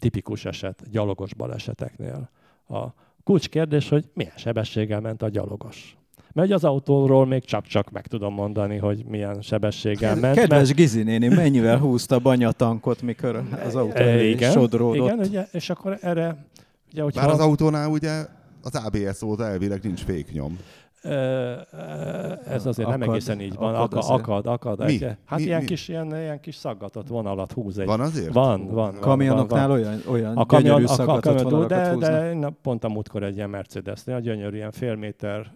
tipikus eset gyalogos baleseteknél. A kulcskérdés, hogy milyen sebességgel ment a gyalogos. Mert az autóról még csak-csak meg tudom mondani, hogy milyen sebességgel ment. Kedves mert... Gizi néni, mennyivel húzta a banyatankot, mikor az autó e, igen, sodródott? Igen, ugye, és akkor erre... Ugye, hogyha... Bár az autónál ugye az ABS óta elvileg nincs féknyom. Ez azért akad, nem egészen így van. Akad, akad, akad. akad mi? Hát mi, ilyen, mi? Kis, ilyen, ilyen kis szaggatott vonalat húz egy. Van azért? Van, van. van Kamionoknál van, olyan, olyan a kamion, a, a kamion, de, de pont a múltkor egy ilyen Mercedes-nél, gyönyörű ilyen fél méter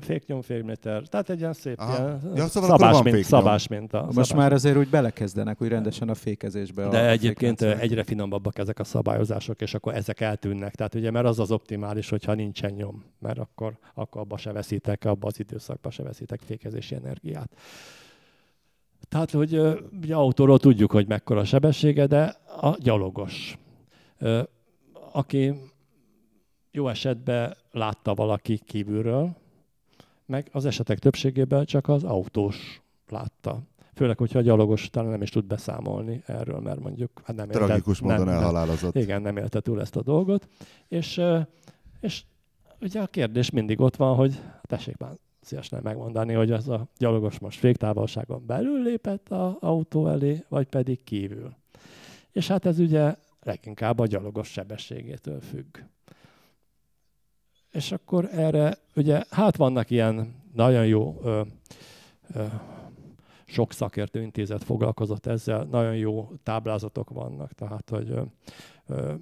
féknyomfélméter, tehát egy ilyen szép ilyen ja, szóval szabás, mint, szabás mint a Most szabás. már azért úgy belekezdenek úgy rendesen a fékezésbe. De a egyébként fékezésbe. egyre finomabbak ezek a szabályozások, és akkor ezek eltűnnek. Tehát ugye, mert az az optimális, hogyha nincsen nyom, mert akkor, akkor abba se veszítek, abba az időszakba se veszítek fékezési energiát. Tehát, hogy ugye autóról tudjuk, hogy mekkora a sebessége, de a gyalogos. Aki jó esetben látta valaki kívülről, meg az esetek többségében csak az autós látta. Főleg, hogyha a gyalogos talán nem is tud beszámolni erről, mert mondjuk hát nem Tragikus élte, módon nem, elhalálozott. Igen, nem élte túl ezt a dolgot. És, és ugye a kérdés mindig ott van, hogy tessék már szívesen megmondani, hogy az a gyalogos most féktávolságon belül lépett az autó elé, vagy pedig kívül. És hát ez ugye leginkább a gyalogos sebességétől függ. És akkor erre, ugye, hát vannak ilyen nagyon jó, ö, ö, sok szakértő intézet foglalkozott ezzel, nagyon jó táblázatok vannak, tehát, hogy ö, ö,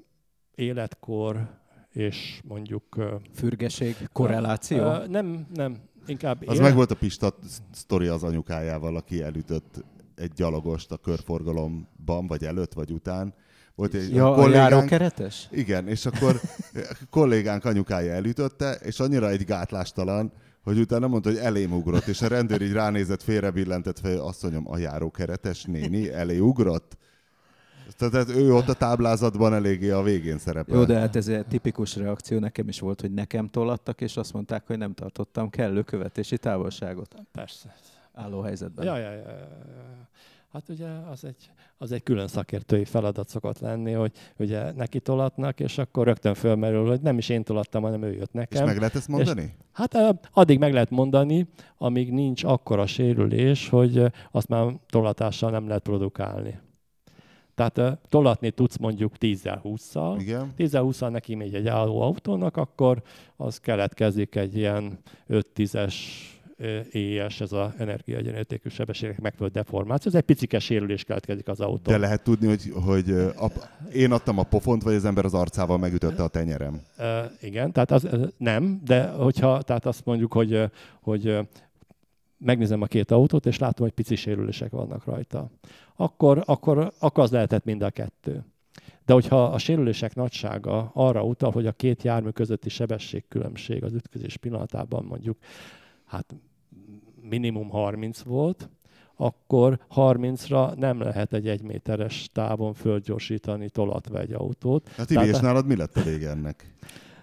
életkor és mondjuk... Ö, Fürgeség, korreláció? Ö, nem, nem, inkább... Az élet... meg volt a Pista sztori az anyukájával, aki elütött egy gyalogost a körforgalomban, vagy előtt, vagy után, volt egy ja, kollégánk, a keretes? Igen, és akkor kollégánk anyukája elütötte, és annyira egy gátlástalan, hogy utána mondta, hogy elém ugrott, és a rendőr így ránézett, félrebillentett fel, azt mondjam, a járókeretes néni elé ugrott. Tehát ő ott a táblázatban eléggé a végén szerepel. Jó, de hát ez egy tipikus reakció nekem is volt, hogy nekem tolattak, és azt mondták, hogy nem tartottam kellő követési távolságot. Persze. Álló helyzetben. Ja, ja, ja, ja. Hát ugye az egy, az egy külön szakértői feladat szokott lenni, hogy ugye neki tolatnak, és akkor rögtön fölmerül, hogy nem is én tolattam, hanem ő jött nekem. És meg lehet ezt mondani? És, hát addig meg lehet mondani, amíg nincs akkora sérülés, hogy azt már tolatással nem lehet produkálni. Tehát tolatni tudsz mondjuk 10-20-szal. Igen. 10-20-szal neki megy egy álló autónak, akkor az keletkezik egy ilyen 5-10-es éjes ez az energiaegyenértékű sebességek megfelelő deformáció. Ez egy picike sérülés keletkezik az autó. De lehet tudni, hogy, hogy ap- én adtam a pofont, vagy az ember az arcával megütötte a tenyerem? Uh, igen, tehát az, nem, de hogyha tehát azt mondjuk, hogy, hogy megnézem a két autót, és látom, hogy pici sérülések vannak rajta, akkor, akkor, akkor az lehetett mind a kettő. De hogyha a sérülések nagysága arra utal, hogy a két jármű közötti sebességkülönbség az ütközés pillanatában mondjuk hát minimum 30 volt, akkor 30-ra nem lehet egy egyméteres távon földgyorsítani tolatva egy autót. Hát Ivi, és nálad mi lett a vége ennek?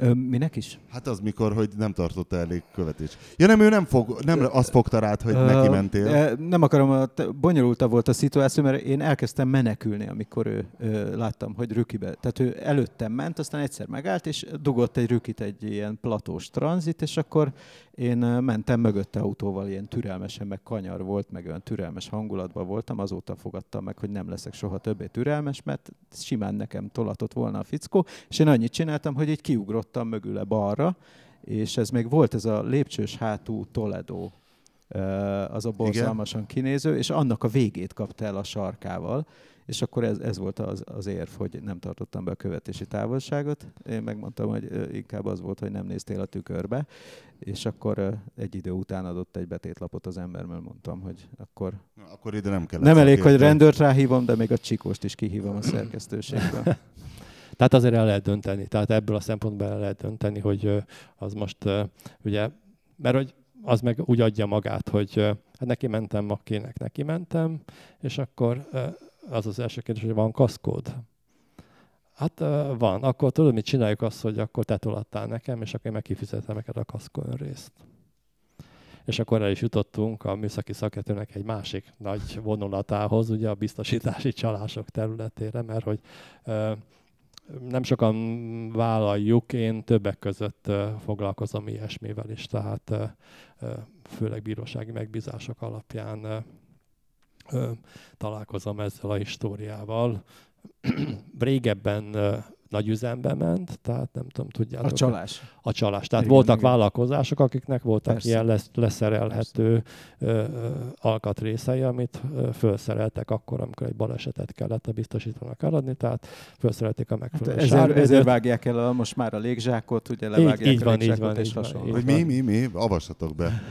Ö, minek is? Hát az mikor, hogy nem tartotta elég követés. Ja nem, ő nem, fog, nem azt fogta rád, hogy ö, neki mentél. Nem akarom, bonyolultabb volt a szituáció, mert én elkezdtem menekülni, amikor ő, ő láttam, hogy rükibe. Tehát ő előttem ment, aztán egyszer megállt, és dugott egy rükit egy ilyen platós tranzit, és akkor én mentem mögötte autóval, ilyen türelmesen, meg kanyar volt, meg olyan türelmes hangulatban voltam, azóta fogadtam meg, hogy nem leszek soha többé türelmes, mert simán nekem tolatott volna a fickó, és én annyit csináltam, hogy egy kiugrottam mögüle balra, és ez még volt ez a lépcsős hátú Toledo, az a borzalmasan kinéző, és annak a végét kapta el a sarkával, és akkor ez, ez volt az, az érv, hogy nem tartottam be a követési távolságot. Én megmondtam, hogy inkább az volt, hogy nem néztél a tükörbe, és akkor egy idő után adott egy betétlapot az ember, mert mondtam, hogy akkor... Na, akkor ide nem kell. Nem elég, hogy rendőrt ráhívom, de még a csikóst is kihívom a szerkesztőségből. Tehát azért el lehet dönteni. Tehát ebből a szempontból el lehet dönteni, hogy az most ugye, mert hogy az meg úgy adja magát, hogy hát neki mentem, akinek neki mentem, és akkor az az első kérdés, hogy van kaszkód? Hát van. Akkor tudod, mit csináljuk azt, hogy akkor te toladtál nekem, és akkor én meg kifizetem neked a kaszkó részt. És akkor el is jutottunk a műszaki szakértőnek egy másik nagy vonulatához, ugye a biztosítási csalások területére, mert hogy nem sokan vállaljuk, én többek között foglalkozom ilyesmivel is, tehát főleg bírósági megbízások alapján találkozom ezzel a históriával. Régebben nagy üzembe ment, tehát nem tudom, tudjátok. A csalás. A csalás. Tehát Igen, voltak igen. vállalkozások, akiknek voltak Persze. ilyen lesz, leszerelhető ö, ö, alkatrészei, amit ö, felszereltek akkor, amikor egy balesetet kellett a biztosítónak eladni, tehát felszerelték a Hát megfelelő ezért, sárvédőt. ezért vágják el a, most már a légzsákot, ugye levágják így a van, így van, és így van, hasonló. így mi, mi, mi? Avassatok be.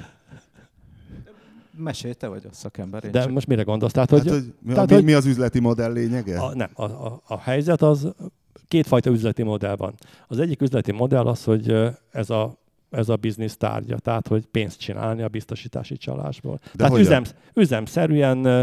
Mesélj, te vagy a szakember. De csak... most mire gondolsz? Tehát, hogy, Hát, hogy mi, tehát, mi, hogy- mi az üzleti modell lényege? A, nem, a, a, a helyzet az, kétfajta üzleti modell van. Az egyik üzleti modell az, hogy ez a ez a biznisz tárgya, tehát hogy pénzt csinálni a biztosítási csalásból. De tehát hogyan? üzem, üzemszerűen ö,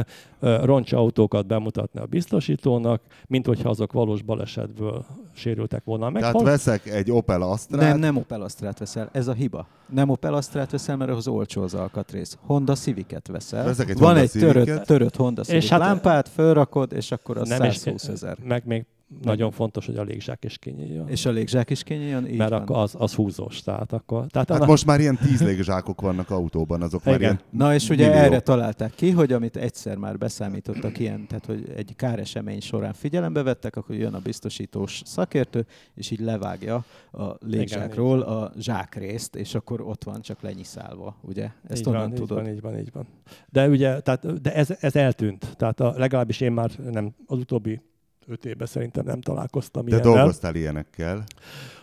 roncsautókat bemutatni a biztosítónak, mint hogyha azok valós balesetből sérültek volna meg. Tehát Hol- veszek egy Opel Astra. Nem, nem Opel Astrát veszel. Ez a hiba. Nem Opel Astrát veszel, mert ahhoz olcsó az alkatrész. Honda Civic-et veszel. Veszek egy Van Honda egy törött, törött Honda Civic És hát- lámpát, fölrakod, és akkor az nem, és- 120 ezer. Meg még nagyon fontos, hogy a légzsák is kinyíljon. És a légzsák is kinyíljon? Így mert van. akkor az, az húzós. Tehát akkor, tehát Hát annak- most már ilyen tíz légzsákok vannak autóban, azok már Igen. ilyen Na és ugye millió. erre találták ki, hogy amit egyszer már beszámítottak ilyen, tehát hogy egy káresemény során figyelembe vettek, akkor jön a biztosítós szakértő, és így levágja a légzsákról a zsákrészt, és akkor ott van csak lenyiszálva, ugye? Ezt így onnan van, tudod. Így van, így van, így van. De ugye, tehát, de ez, ez eltűnt. Tehát a, legalábbis én már nem, az utóbbi öt évben szerintem nem találkoztam De ilyennel. dolgoztál ilyenekkel.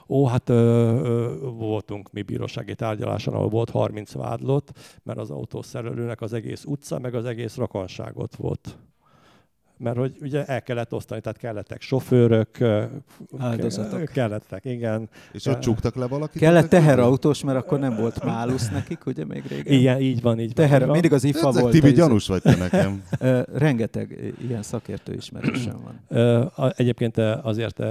Ó, hát ö, ö, voltunk mi bírósági tárgyaláson, ahol volt 30 vádlott, mert az autószerelőnek az egész utca, meg az egész rokonságot volt. Mert hogy ugye el kellett osztani, tehát kellettek sofőrök, Áldozatok. kellettek, igen. És ott csuktak le valakit? Kellett teherautós, mert akkor nem volt málusz nekik, ugye még régen? Igen, így van, így. Teher, van. mindig az IFA Ezek volt. Tibi gyanús vagy te nekem. Rengeteg ilyen szakértő ismerősöm van. Egyébként azért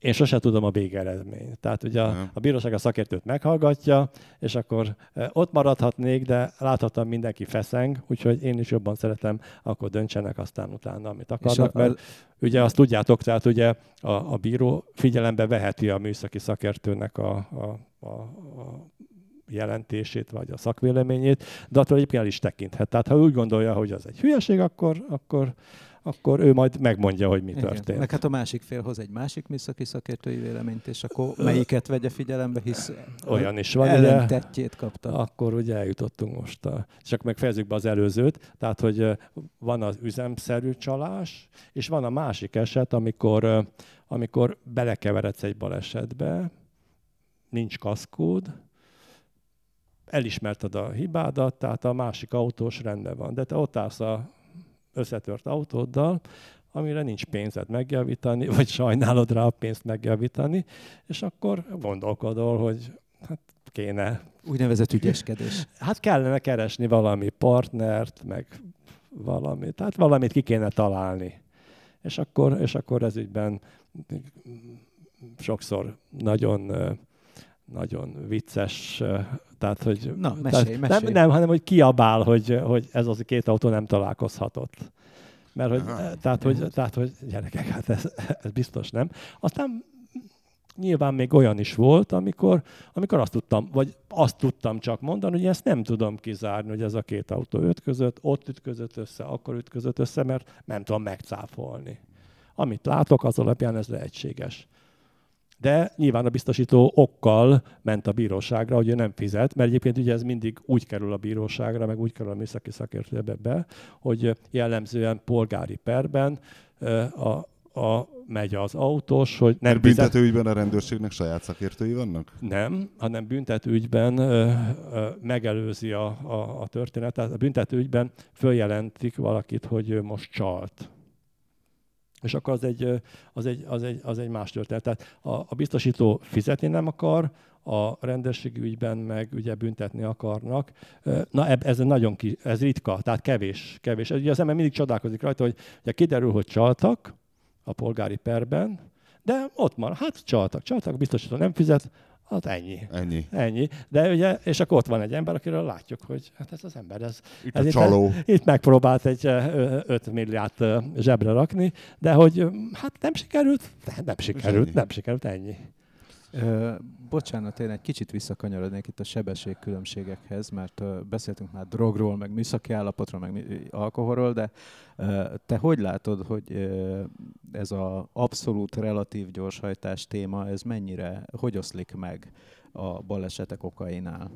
én sose tudom a végeredményt. Tehát ugye a, a bíróság a szakértőt meghallgatja, és akkor ö, ott maradhatnék, de láthatom mindenki feszeng, úgyhogy én is jobban szeretem, akkor döntsenek aztán utána, amit akarnak, mert ugye azt tudjátok, tehát ugye a, a bíró figyelembe veheti a műszaki szakértőnek a, a, a, a jelentését, vagy a szakvéleményét, de attól egyébként el is tekinthet. Tehát ha úgy gondolja, hogy az egy hülyeség, akkor, akkor, akkor ő majd megmondja, hogy mi Igen. történt. Meg hát a másik fél hoz egy másik műszaki szakértői véleményt, és akkor melyiket vegye figyelembe, hisz Olyan is van, ugye? ellentettjét kapta. Akkor ugye eljutottunk most, a, csak meg fejezzük be az előzőt, tehát hogy van az üzemszerű csalás, és van a másik eset, amikor, amikor belekeveredsz egy balesetbe, nincs kaszkód, elismerted a hibádat, tehát a másik autós rendben van, de te ott állsz a összetört autóddal, amire nincs pénzed megjavítani, vagy sajnálod rá a pénzt megjavítani, és akkor gondolkodol, hogy hát kéne Úgynevezett ügyeskedés. Hát kellene keresni valami partnert, meg valami, tehát valamit ki kéne találni. És akkor, és akkor ez ügyben sokszor nagyon, nagyon vicces, tehát, hogy Na, tehát mesélj, mesélj. Nem, nem, hanem hogy kiabál, hogy, hogy ez az a két autó nem találkozhatott. Mert hogy, Aha. tehát, hogy, tehát, hogy gyerekek, hát ez, ez biztos nem. Aztán nyilván még olyan is volt, amikor, amikor azt tudtam, vagy azt tudtam csak mondani, hogy ezt nem tudom kizárni, hogy ez a két autó ütközött, ott ütközött össze, akkor ütközött össze, mert nem tudom megcáfolni. Amit látok, az alapján ez lehetséges. De nyilván a biztosító okkal ment a bíróságra, hogy ő nem fizet, mert egyébként ugye ez mindig úgy kerül a bíróságra, meg úgy kerül a műszaki szakértőbe be, hogy jellemzően polgári perben a, a, megy az autós, hogy nem Mert büntetőügyben a rendőrségnek saját szakértői vannak? nem, hanem büntetőügyben ö, ö, megelőzi a, a, a történetet. A büntetőügyben följelentik valakit, hogy ő most csalt. És akkor az egy, az egy, az egy, az egy más történet. Tehát a, a biztosító fizetni nem akar, a rendőrségi ügyben meg ugye büntetni akarnak. Na ez nagyon ki, ez ritka, tehát kevés, kevés. Ugye az ember mindig csodálkozik rajta, hogy ugye kiderül, hogy csaltak a polgári perben, de ott van, hát csaltak, csaltak, biztosító nem fizet, hát ennyi. Ennyi. Ennyi. De ugye, és akkor ott van egy ember, akiről látjuk, hogy hát ez az ember, ez, Itt ez a csaló. itt megpróbált egy 5 milliárd zsebre rakni, de hogy hát nem sikerült, nem, sikerült, nem sikerült, ennyi. Ö, bocsánat, én egy kicsit visszakanyarodnék itt a sebességkülönbségekhez, mert ö, beszéltünk már drogról, meg műszaki állapotról, meg alkoholról, de ö, te hogy látod, hogy ö, ez az abszolút relatív gyorshajtás téma, ez mennyire, hogy oszlik meg a balesetek okainál?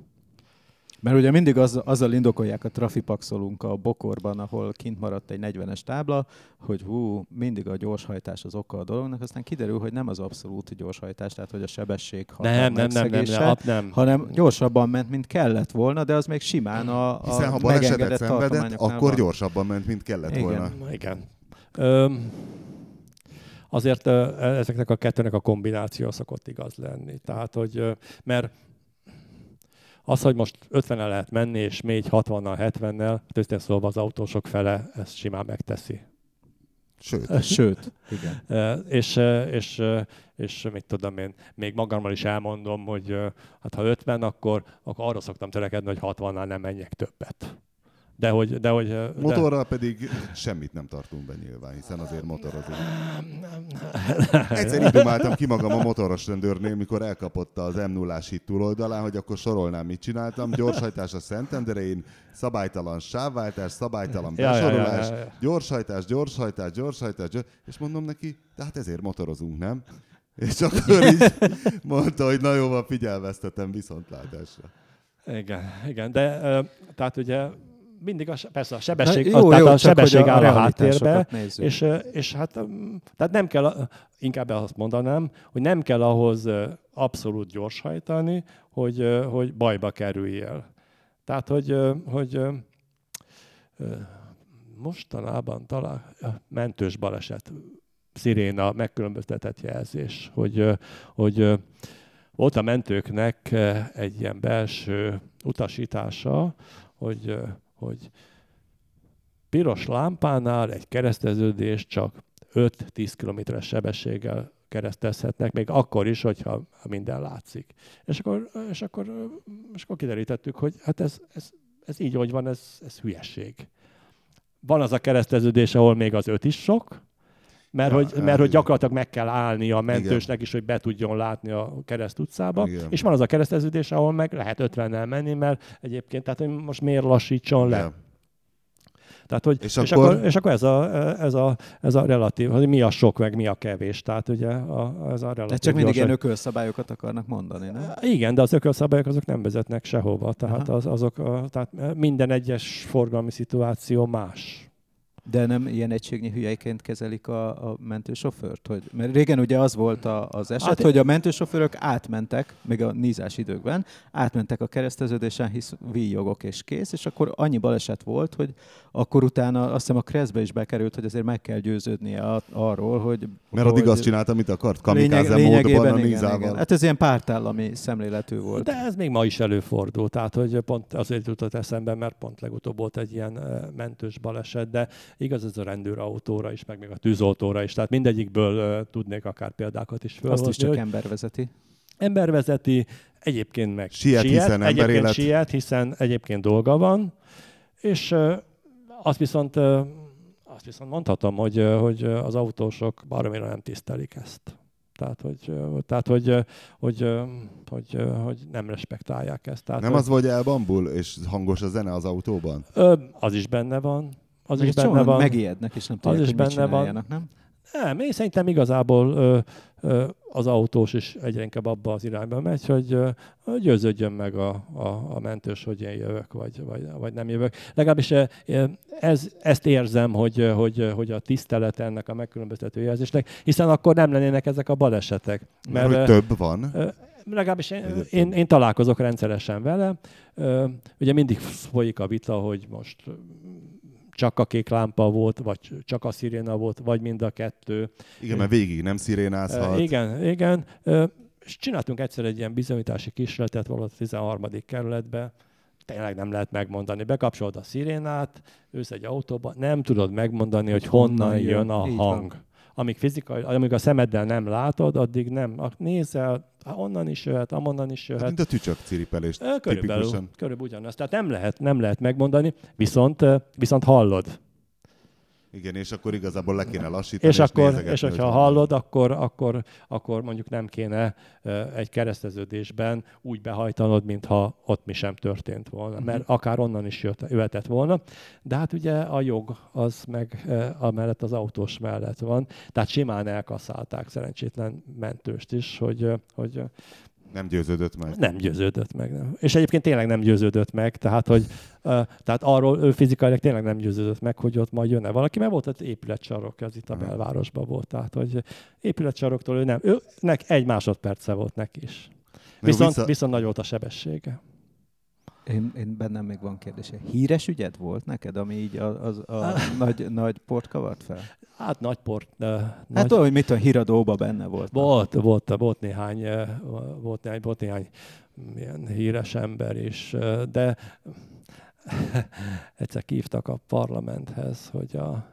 Mert ugye mindig az, azzal indokolják a trafipaxolunk a bokorban, ahol kint maradt egy 40-es tábla, hogy hú, mindig a gyorshajtás az oka a dolognak, aztán kiderül, hogy nem az abszolút gyorshajtás, tehát hogy a sebesség Nem, nem, nem, nem, nem, nem, nem. hanem gyorsabban ment, mint kellett volna, de az még simán a, a Hiszen ha balesetet megengedett szenvedett, akkor van. gyorsabban ment, mint kellett Igen. volna. Igen. Ö, azért ö, ezeknek a kettőnek a kombináció szokott igaz lenni. Tehát, hogy, ö, mert az, hogy most 50 lehet menni, és még 60-nal, 70-nel, őszintén szólva az autósok fele ezt simán megteszi. Sőt, Sőt, igen. És, és, és mit tudom én, még magammal is elmondom, hogy hát ha 50, akkor, akkor arra szoktam törekedni, hogy 60-nál nem menjek többet. De hogy, de hogy de, motorral pedig semmit nem tartunk be nyilván, hiszen azért motorozunk. Egyszer így dumáltam ki magam a motoros rendőrnél, mikor elkapott az m 0 hit túloldalán, hogy akkor sorolnám, mit csináltam. Gyorshajtás a Szentendrein, szabálytalan sávváltás, szabálytalan Ja, ja, ja, besorolás, ja, gyorshajtás, gyorshajtás, gyorshajtás, gyors... és mondom neki, de hát ezért motorozunk, nem? És akkor így mondta, hogy na jó, van, figyelmeztetem viszontlátásra. Igen, igen, de tehát ugye mindig a, persze a sebesség, Na, az, jó, jó, a sebesség a áll a realitásokat háttérbe, és, és hát tehát nem kell, a- inkább azt mondanám, hogy nem kell ahhoz abszolút gyorshajtani, hogy, hogy bajba kerüljél. Tehát, hogy, hogy mostanában talán mentős baleset, sziréna, megkülönböztetett jelzés, hogy, hogy volt a mentőknek egy ilyen belső utasítása, hogy, hogy piros lámpánál egy kereszteződés csak 5-10 km-es sebességgel keresztezhetnek, még akkor is, hogyha ha minden látszik. És akkor, és akkor, és akkor kiderítettük, hogy hát ez, ez, ez így, hogy van, ez, ez hülyeség. Van az a kereszteződés, ahol még az 5 is sok, mert, Ja, hogy, mert hogy igen. gyakorlatilag meg kell állni a mentősnek is, hogy be tudjon látni a kereszt utcába. Igen. És van az a kereszteződés, ahol meg lehet 50-nel menni, mert egyébként, tehát hogy most miért lassítson le. Igen. Tehát, hogy, És és, akkor- akkor, és akkor ez a, ez, a, ez a relatív, hogy mi a sok, meg mi a kevés. Tehát ugye a, ez a relatív. De csak mindig gyorsaság. ilyen ökölszabályokat akarnak mondani, nem? Igen, de az ökölszabályok azok nem vezetnek sehova. Tehát, Aha. az, azok, tehát minden egyes forgalmi szituáció más. De nem ilyen egységnyi hülyeiként kezelik a, a mentősofőrt? Hogy, mert régen ugye az volt a, az eset, Hát- hogy a mentősofőrök átmentek, még a nízás időkben, átmentek a kereszteződésen, hisz víjogok és kész, és akkor annyi baleset volt, hogy akkor utána azt hiszem a kreszbe is bekerült, hogy azért meg kell győződnie a, arról, hogy... Mert addig hogy azt csinálta, amit akart, lényeg- kamikáze módban a igen, igen. nízával. Hát ez ilyen pártállami szemléletű volt. De ez még ma is előfordul, tehát hogy pont azért jutott eszembe, mert pont legutóbb volt egy ilyen mentős baleset, de igaz ez a rendőrautóra is, meg még a tűzoltóra is, tehát mindegyikből eh, tudnék akár példákat is fölhozni. Azt is csak hogy ember vezeti. ember vezeti, egyébként meg Siet, hiszen egyébként emberélet. siet, hiszen egyébként dolga van, és eh, azt viszont eh, azt viszont mondhatom, hogy, hogy az autósok baromira nem tisztelik ezt. Tehát, hogy, eh, tehát, hogy, hogy, hogy, hogy, hogy nem respektálják ezt. Tehát, Nem hogy, az, hogy elbambul, és hangos a zene az autóban? Ö, az is benne van. Az Meg is benne van. Megijednek, és nem Az tudják, is hogy mit benne van. nem? Nem, én szerintem igazából ö, ö, az autós is egyre inkább abba az irányba megy, hogy ö, győződjön meg a, a, a mentős, hogy én jövök, vagy, vagy, vagy nem jövök. Legalábbis ö, ez, ezt érzem, hogy, hogy, hogy a tisztelet ennek a megkülönböztető jelzésnek, hiszen akkor nem lennének ezek a balesetek. Mert, hogy ö, több van. Ö, Legalábbis én, én, én találkozok rendszeresen vele. Ö, Ugye mindig folyik a vita, hogy most csak a kék lámpa volt, vagy csak a sziréna volt, vagy mind a kettő. Igen, mert végig nem szirénázhat. Igen, igen. És csináltunk egyszer egy ilyen bizonyítási kísérletet valahol a 13. kerületbe, tényleg nem lehet megmondani. Bekapcsolod a szirénát, ősz egy autóba, nem tudod megmondani, hogy honnan, Honnan jön, jön. a hang. Amíg, fizikai, amíg a szemeddel nem látod, addig nem. Nézel, hát onnan is jöhet, amonnan is Hát, jöhet. mint a tücsök ciripelés. Ö, Körülbelül, Tipikusan. körülbelül ugyanaz. Tehát nem lehet, nem lehet megmondani, viszont, viszont hallod. Igen, és akkor igazából le kéne lassítani. És, és, akkor, és hogyha hallod, akkor, akkor, akkor mondjuk nem kéne egy kereszteződésben úgy behajtanod, mintha ott mi sem történt volna, mert mhm. akár onnan is jött, jöhetett volna. De hát ugye a jog az meg amellett az autós mellett van, tehát simán elkaszálták szerencsétlen mentőst is, hogy, hogy nem győződött meg. Nem győződött meg. Nem. És egyébként tényleg nem győződött meg, tehát, hogy, uh, tehát arról ő fizikailag tényleg nem győződött meg, hogy ott majd jönne valaki, mert volt az épületcsarok, ez itt a belvárosban volt, tehát hogy épületcsaroktól ő nem, őnek egy másodperce volt neki is. Viszont, vissza... viszont nagy volt a sebessége. Én, én bennem még van kérdés. Híres ügyed volt neked, ami így az, az a nagy, nagy port kavart fel? Hát nagy port. Uh, hát nagy... tudom, hogy mit a híradóban benne volt. Volt, volt, volt néhány, volt néhány, volt néhány ilyen híres ember is, de egyszer hívtak a parlamenthez, hogy a,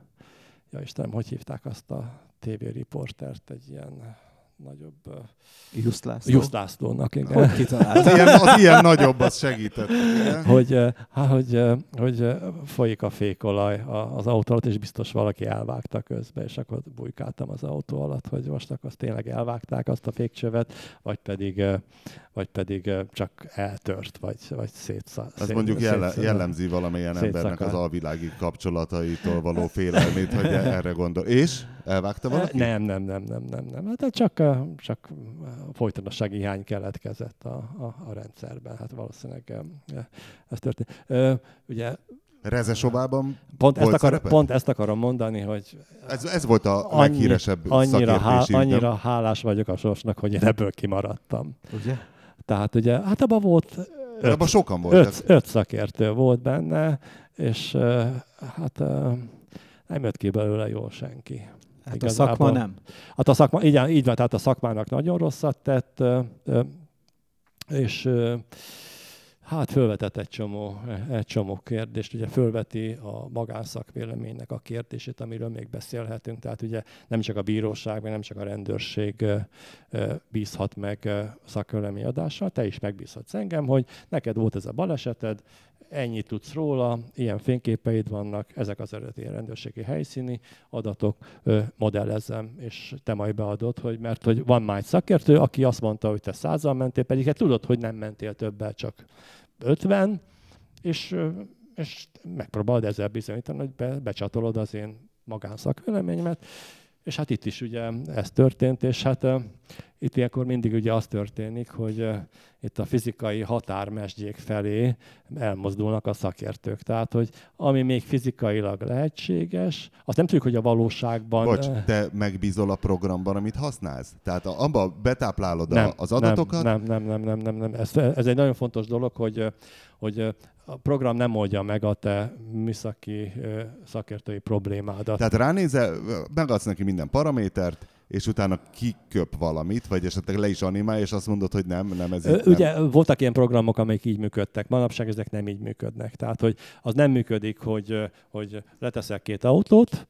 ja Istenem, hogy hívták azt a tévériportert, egy ilyen nagyobb... Just László. Just Lászlónak, igen. Hogy kitalált? Az ilyen, az ilyen nagyobb, az segített. Hogy, há, hogy, hogy folyik a fékolaj az autó alatt, és biztos valaki elvágta közbe, és akkor bujkáltam az autó alatt, hogy most akkor azt tényleg elvágták azt a fékcsövet, vagy pedig, vagy pedig csak eltört, vagy, vagy szétszá. Ez szét, mondjuk jelle, jellemzi valamilyen embernek az alvilági kapcsolataitól való félelmét, hogy erre gondol. És? Elvágta valaki? Nem, nem, nem, nem, nem, nem. Hát csak, csak folytonossági hiány keletkezett a, a, a rendszerben. Hát valószínűleg ez történt. Ugye Rezesobában pont ezt, akar, pont ezt akarom mondani, hogy ez, ez volt a annyi, leghíresebb annyira, há, annyira hálás vagyok a sorsnak, hogy én ebből kimaradtam. Ugye? Tehát ugye, hát abban volt öt, abban sokan voltak. Öt, öt szakértő volt benne, és hát nem jött ki belőle jól senki. Hát Igazából. a szakma nem. Hát a szakma, igen, így van, tehát a szakmának nagyon rosszat tett, és hát fölvetett egy csomó, egy csomó kérdést, ugye fölveti a magánszakvéleménynek a kérdését, amiről még beszélhetünk, tehát ugye nem csak a bíróság, nem csak a rendőrség bízhat meg szakvéleményadással, te is megbízhatsz engem, hogy neked volt ez a baleseted, ennyit tudsz róla, ilyen fényképeid vannak, ezek az eredeti rendőrségi helyszíni adatok, modellezem, és te majd beadod, hogy mert hogy van már egy szakértő, aki azt mondta, hogy te százal mentél, pedig hát tudod, hogy nem mentél többel, csak 50, és, és megpróbálod ezzel bizonyítani, hogy be, becsatolod az én magánszakvéleményemet, és hát itt is ugye ez történt, és hát itt ilyenkor mindig ugye az történik, hogy itt a fizikai határmesdjék felé elmozdulnak a szakértők. Tehát, hogy ami még fizikailag lehetséges, azt nem tudjuk, hogy a valóságban... Bocs, te megbízol a programban, amit használsz? Tehát abba betáplálod nem, az adatokat? Nem, nem, nem, nem, nem, nem. Ez, ez egy nagyon fontos dolog, hogy, hogy a program nem oldja meg a te műszaki szakértői problémádat. Tehát ránézel, megadsz neki minden paramétert, és utána kiköp valamit, vagy esetleg le is animál, és azt mondod, hogy nem, nem ez Ö, Ugye nem. voltak ilyen programok, amelyek így működtek. Manapság ezek nem így működnek. Tehát, hogy az nem működik, hogy, hogy leteszel két autót,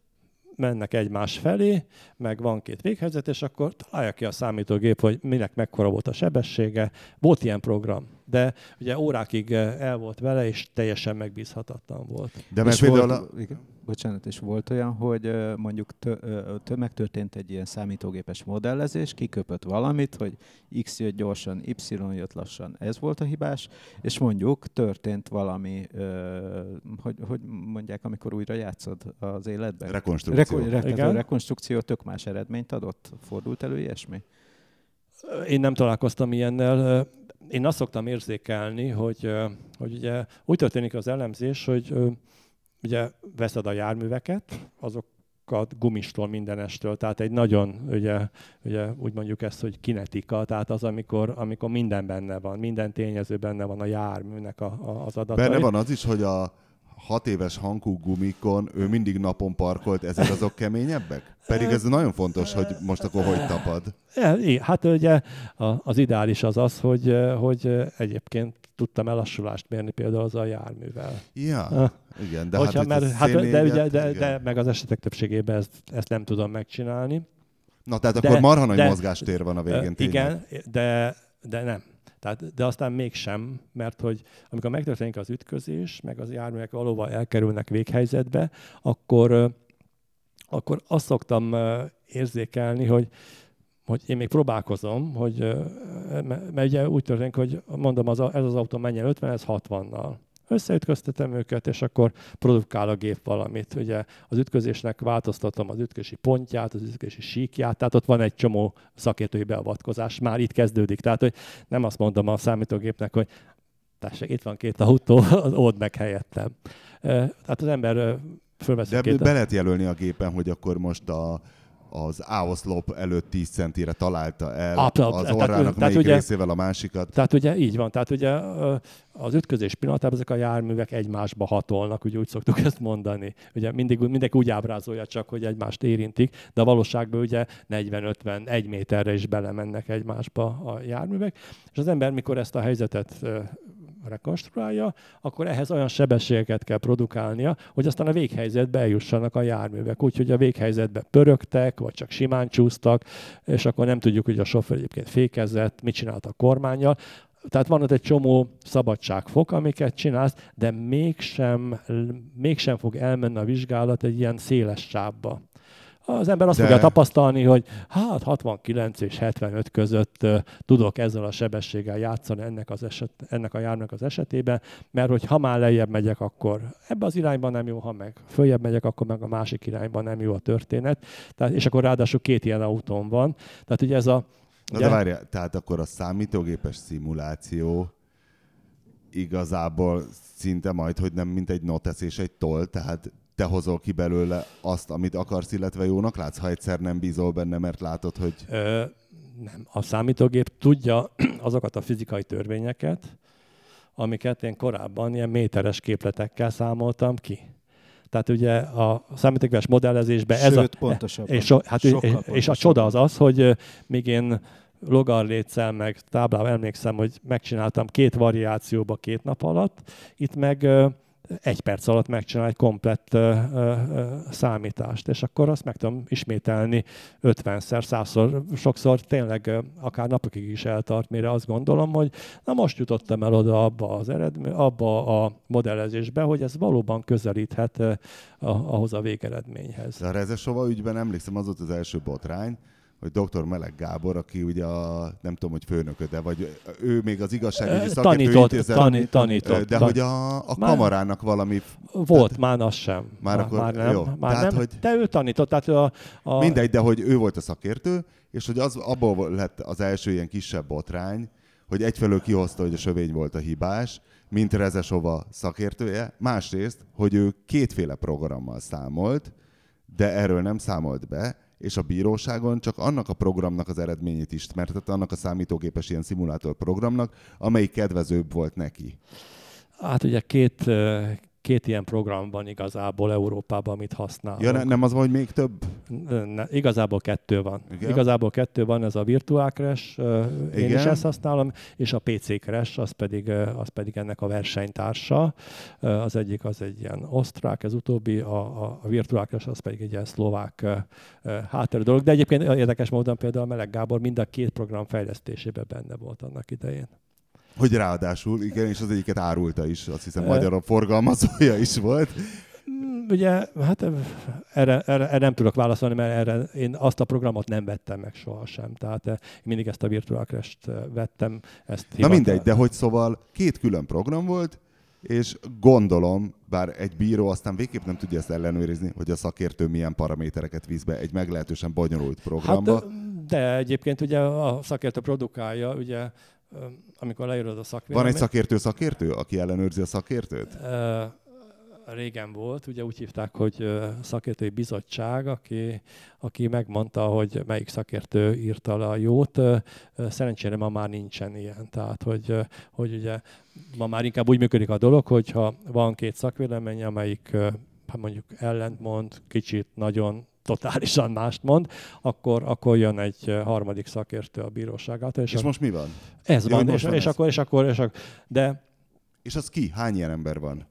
mennek egymás felé, meg van két véghelyzet, és akkor találja ki a számítógép, hogy minek mekkora volt a sebessége. Volt ilyen program, de ugye órákig el volt vele, és teljesen megbízhatatlan volt. De mert például... Volt, a... igen, bocsánat, és volt olyan, hogy mondjuk tö, megtörtént egy ilyen számítógépes modellezés, kiköpött valamit, hogy X jött gyorsan, Y jött lassan, ez volt a hibás, és mondjuk történt valami, hogy, hogy mondják, amikor újra játszod az életben? Rekonstrukció. Reko, re, rekonstrukció tök más eredményt adott? Fordult elő ilyesmi? Én nem találkoztam ilyennel. Én azt szoktam érzékelni, hogy, hogy ugye úgy történik az elemzés, hogy ugye veszed a járműveket, azokat gumistól, mindenestől, tehát egy nagyon, ugye, ugye úgy mondjuk ezt, hogy kinetika, tehát az, amikor, amikor minden benne van, minden tényező benne van a járműnek a, a, az adatai. Benne van az is, hogy a hat éves hankú gumikon ő mindig napon parkolt, ezek azok keményebbek? Pedig ez nagyon fontos, hogy most akkor hogy tapad. Hát ugye az ideális az az, hogy, hogy egyébként tudtam elassulást mérni például az a járművel. Ja, igen, de Hogyha, hát, mert, hát de, ugye, de, de, meg az esetek többségében ezt, ezt nem tudom megcsinálni. Na, tehát de, akkor marha nagy de, mozgástér van a végén. Igen, de, de nem. Tehát, de aztán mégsem, mert hogy amikor megtörténik az ütközés, meg az járművek valóban elkerülnek véghelyzetbe, akkor akkor azt szoktam érzékelni, hogy hogy én még próbálkozom, hogy, mert ugye úgy történik, hogy mondom, az, ez az autó menjen 50, ez 60-nal összeütköztetem őket, és akkor produkál a gép valamit. Ugye az ütközésnek változtatom az ütkösi pontját, az ütkösi síkját, tehát ott van egy csomó szakértői beavatkozás, már itt kezdődik. Tehát, hogy nem azt mondom a számítógépnek, hogy tessék, itt van két autó, old meg helyettem. Tehát az ember fölveszi De két... be lehet jelölni a gépen, hogy akkor most a az áoszlop előtt 10 centire találta el Abszolút. az orrának tehát, melyik ugye, részével a másikat. Tehát ugye így van, tehát ugye az ütközés pillanatában ezek a járművek egymásba hatolnak, ugye úgy szoktuk ezt mondani. Ugye mindig, mindenki úgy ábrázolja csak, hogy egymást érintik, de a valóságban ugye 40-50, egy méterre is belemennek egymásba a járművek, és az ember, mikor ezt a helyzetet rekonstruálja, akkor ehhez olyan sebességeket kell produkálnia, hogy aztán a véghelyzetbe eljussanak a járművek. Úgyhogy a véghelyzetbe pörögtek, vagy csak simán csúsztak, és akkor nem tudjuk, hogy a sofőr egyébként fékezett, mit csinált a kormányjal. Tehát van ott egy csomó szabadságfok, amiket csinálsz, de mégsem, mégsem fog elmenni a vizsgálat egy ilyen széles sávba az ember azt De... fogja tapasztalni, hogy hát 69 és 75 között uh, tudok ezzel a sebességgel játszani ennek, az eset, ennek a járnak az esetében, mert hogy ha már lejjebb megyek, akkor ebbe az irányba nem jó, ha meg följebb megyek, akkor meg a másik irányba nem jó a történet. Tehát, és akkor ráadásul két ilyen autón van. Tehát ugye ez a... Na ugye... de várja, tehát akkor a számítógépes szimuláció igazából szinte majd, hogy nem mint egy notesz és egy toll, tehát te hozol ki belőle azt, amit akarsz, illetve jónak látsz, ha egyszer nem bízol benne, mert látod, hogy... Ö, nem. A számítógép tudja azokat a fizikai törvényeket, amiket én korábban ilyen méteres képletekkel számoltam ki. Tehát ugye a számítógépes modellezésben Sőt, ez a... pontosabban. És, a, hát, és, és a csoda az az, hogy még én logarlétszel meg táblával emlékszem, hogy megcsináltam két variációba két nap alatt, itt meg egy perc alatt megcsinál egy komplett ö, ö, számítást, és akkor azt meg tudom ismételni 50-szer, 100-szor, sokszor tényleg ö, akár napokig is eltart, mire azt gondolom, hogy na most jutottam el oda abba az eredmény, abba a modellezésbe, hogy ez valóban közelíthet ö, ahhoz a végeredményhez. A Rezesova ügyben emlékszem, az volt az első botrány, hogy dr. Meleg Gábor, aki ugye a, nem tudom, hogy főnököde, vagy ő még az igazságügyi szakértő intézet, tani, tanított, de hogy a, a már, kamarának valami... Volt, tehát, már az sem. Már, már akkor, már nem, jó. Már tehát, nem, hogy, de ő tanított, tehát a, a... Mindegy, de hogy ő volt a szakértő, és hogy az, abból lett az első ilyen kisebb botrány, hogy egyfelől kihozta, hogy a sövény volt a hibás, mint Rezesova szakértője, másrészt, hogy ő kétféle programmal számolt, de erről nem számolt be, és a bíróságon csak annak a programnak az eredményét ismertette, annak a számítógépes ilyen szimulátor programnak, amelyik kedvezőbb volt neki. Hát ugye két, két ilyen program van igazából Európában, amit használunk. Ja, ne, nem az, hogy még több? Ne, igazából kettő van. Igen? Igazából kettő van, ez a Virtual Crash, én Igen? is ezt használom, és a PC Crash, az pedig, az pedig ennek a versenytársa. Az egyik az egy ilyen osztrák, ez utóbbi, a, a Virtual Crash az pedig egy ilyen szlovák hátterű dolog. De egyébként érdekes módon például Meleg Gábor mind a két program fejlesztésében benne volt annak idején. Hogy ráadásul, igen, és az egyiket árulta is, azt hiszem magyar forgalmazója is volt. Mm, ugye, hát erre, erre, erre nem tudok válaszolni, mert erre én azt a programot nem vettem meg sohasem. Tehát én mindig ezt a Virtual Crash-t vettem. Ezt Na mindegy, de hogy szóval két külön program volt, és gondolom, bár egy bíró aztán végképp nem tudja ezt ellenőrizni, hogy a szakértő milyen paramétereket visz be egy meglehetősen bonyolult programba. Hát, de egyébként ugye a szakértő produkálja, ugye amikor leírod a szakvéleményt... Van egy szakértő szakértő, aki ellenőrzi a szakértőt? régen volt, ugye úgy hívták, hogy szakértői bizottság, aki, aki megmondta, hogy melyik szakértő írta le a jót. Szerencsére ma már nincsen ilyen. Tehát, hogy, hogy ugye ma már inkább úgy működik a dolog, hogyha van két szakvélemény, amelyik hát mondjuk ellentmond, kicsit nagyon totálisan mást mond, akkor, akkor jön egy harmadik szakértő a bíróságát. És, és a... most mi van? Ez Jó, van, és, van és, ez? akkor, és akkor, és akkor, de... És az ki? Hány ilyen ember van?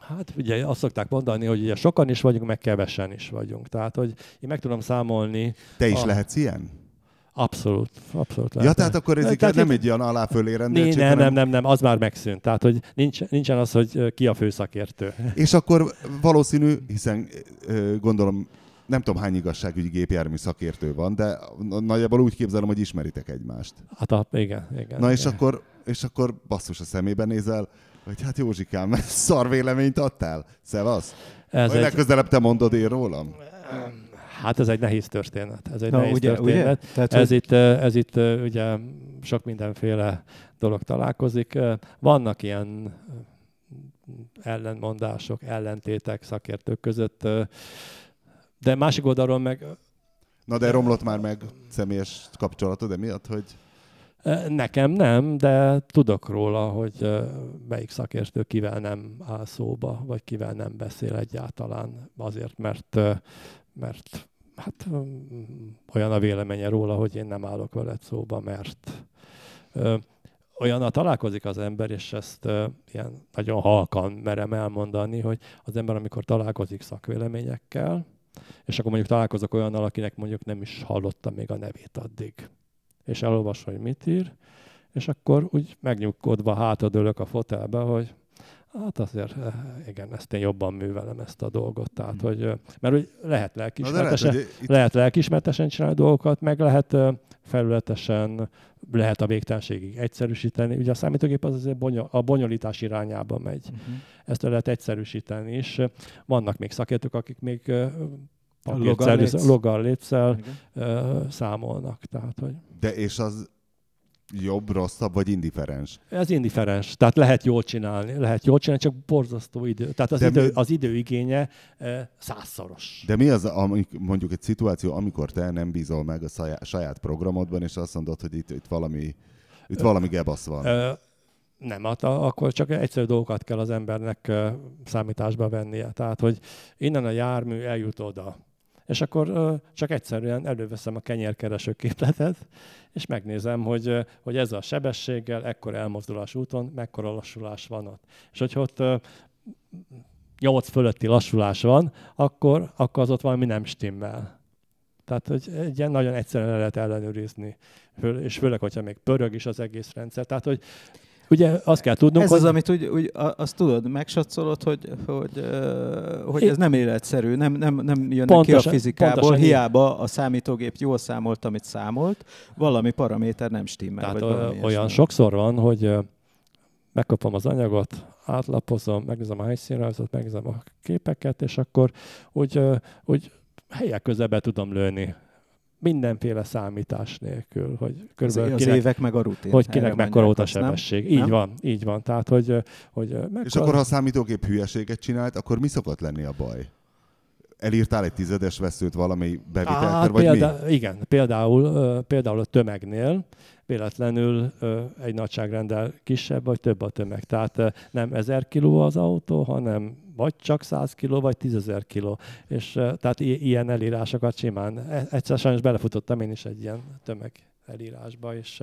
Hát ugye azt szokták mondani, hogy ugye sokan is vagyunk, meg kevesen is vagyunk. Tehát, hogy én meg tudom számolni... Te is a... lehetsz ilyen? Abszolút, abszolút. Lehet. Ja, tehát akkor ez tehát nem egy ilyen aláfölé rendeltség, nem, nem, nem, nem, az már megszűnt. Tehát, hogy nincs, nincsen az, hogy ki a főszakértő. És akkor valószínű, hiszen gondolom nem tudom hány igazságügyi gépjármű szakértő van, de nagyjából úgy képzelem, hogy ismeritek egymást. Hát a, igen, igen. Na és igen. akkor, és akkor basszus a szemébe nézel, hogy hát Józsikám, szar véleményt adtál. Szevasz. Ez Vagy egy, legközelebb te mondod én rólam? hát ez egy nehéz történet. Ez egy Na, nehéz ugye- ugye? történet. Tehát, ez, hogy- itt, ez itt ugye sok mindenféle dolog találkozik. Vannak ilyen ellentmondások, ellentétek szakértők között, de másik oldalról meg Na de romlott már meg személyes kapcsolatod emiatt, hogy nekem nem, de tudok róla, hogy melyik szakértő kivel nem áll szóba, vagy kivel nem beszél egyáltalán, azért, mert, mert hát olyan a véleménye róla, hogy én nem állok veled szóba, mert ö, olyannal találkozik az ember, és ezt ö, ilyen nagyon halkan merem elmondani, hogy az ember, amikor találkozik szakvéleményekkel, és akkor mondjuk találkozok olyannal, akinek mondjuk nem is hallotta még a nevét addig, és elolvas, hogy mit ír, és akkor úgy megnyugodva hátadőlök a fotelbe, hogy hát azért eh, igen, ezt én jobban művelem ezt a dolgot. Tehát, hogy, eh, mert úgy lehet lehet, lelkismertesen, hogy itt lehet lelkismertesen csinálni dolgokat, meg lehet ö, felületesen, lehet a végtelenségig egyszerűsíteni. Ugye a számítógép az azért bonyol, a bonyolítás irányába megy. Uh-huh. Ezt le lehet egyszerűsíteni is. Vannak még szakértők, akik még logarléccel Igen. ö, számolnak. Tehát, hogy De és az jobb, rosszabb vagy indiferens? ez indiferens. Tehát lehet jól csinálni, lehet jól csinálni, csak borzasztó idő. Tehát az, De idő, mi- az időigénye ö, százszoros. De mi az, amik, mondjuk egy szituáció, amikor te nem bízol meg a saját, saját programodban, és azt mondod, hogy itt, itt valami, itt valami gebasz van. Ö, nem, hát akkor csak egyszerű dolgokat kell az embernek ö, számításba vennie. Tehát, hogy innen a jármű eljut oda. És akkor csak egyszerűen előveszem a kenyérkereső képletet, és megnézem, hogy, hogy ez a sebességgel, ekkor elmozdulás úton, mekkora lassulás van ott. És hogyha ott ö, 8 fölötti lassulás van, akkor, akkor az ott valami nem stimmel. Tehát, hogy egy ilyen nagyon egyszerűen le lehet ellenőrizni. És főleg, hogyha még pörög is az egész rendszer. Tehát, hogy ugye azt kell tudnunk, Ez hogy... az, amit úgy, úgy a- azt tudod, megsatszolod, hogy, hogy, hogy ez nem életszerű, nem, nem, nem jön neki a Pontosan- fizikából, pontosan hiába a számítógép jól számolt, amit számolt, valami paraméter nem stimmel. Tehát vagy olyan ilyesmi. sokszor van, hogy megkapom az anyagot, átlapozom, megnézem a helyszínrajzot, megnézem a képeket, és akkor úgy, úgy helyek közelbe tudom lőni. Mindenféle számítás nélkül, hogy Az, körülbelül az kinek, évek meg a rutin. hogy kinek mekkora volt a azt, nem? sebesség. Így Nem? van, így van. Tehát, hogy, hogy mekkora... És akkor, ha a számítógép hülyeséget csinált, akkor mi szokott lenni a baj? Elírtál egy tizedes veszőt valami bevitelkor, Hát vagy példa, mi? Igen, például, például a tömegnél véletlenül egy nagyságrendel kisebb vagy több a tömeg. Tehát nem 1000 kiló az autó, hanem vagy csak 100 kiló, vagy 10 ezer kiló. És tehát ilyen elírásokat simán. E- Egyszer sajnos belefutottam én is egy ilyen tömeg elírásba, és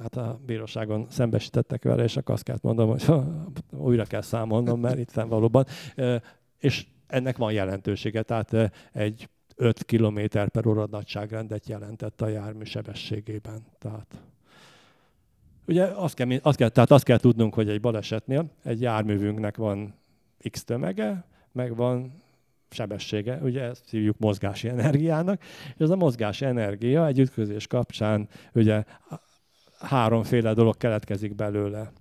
hát a bíróságon szembesítettek vele, és akkor azt kellett mondom, hogy újra kell számolnom, mert itt valóban. És ennek van jelentősége, tehát egy 5 km per óra nagyságrendet jelentett a jármű sebességében. Tehát ugye azt kell, azt kell, tehát azt kell tudnunk, hogy egy balesetnél egy járművünknek van X tömege, meg van sebessége, ugye ezt hívjuk mozgási energiának, és ez a mozgási energia egy ütközés kapcsán ugye háromféle dolog keletkezik belőle.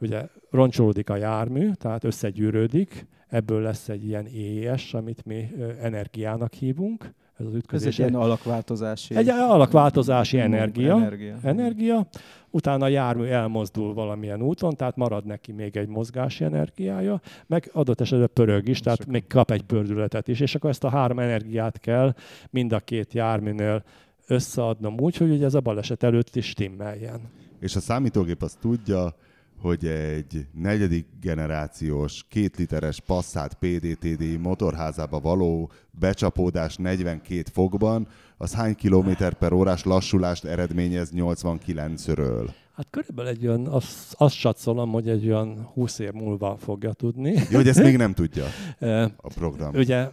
Ugye roncsolódik a jármű, tehát összegyűrődik, ebből lesz egy ilyen EES, amit mi energiának hívunk, ez az Ez ütközés. egy ilyen alakváltozási... Egy alakváltozási Mm, energia, energia. energia, utána a jármű elmozdul valamilyen úton, tehát marad neki még egy mozgási energiája, meg adott esetben pörög is, tehát még kap egy pördületet is, és akkor ezt a három energiát kell mind a két járműnél összeadnom úgy, hogy ugye ez a baleset előtt is stimmeljen. És a számítógép azt tudja, hogy egy negyedik generációs, két literes Passat PDTD motorházába való becsapódás 42 fokban, az hány kilométer per órás lassulást eredményez 89-ről? Hát körülbelül egy olyan, azt, azt satszolom, hogy egy olyan 20 év múlva fogja tudni. Jó, hogy ezt még nem tudja a program. Ugye,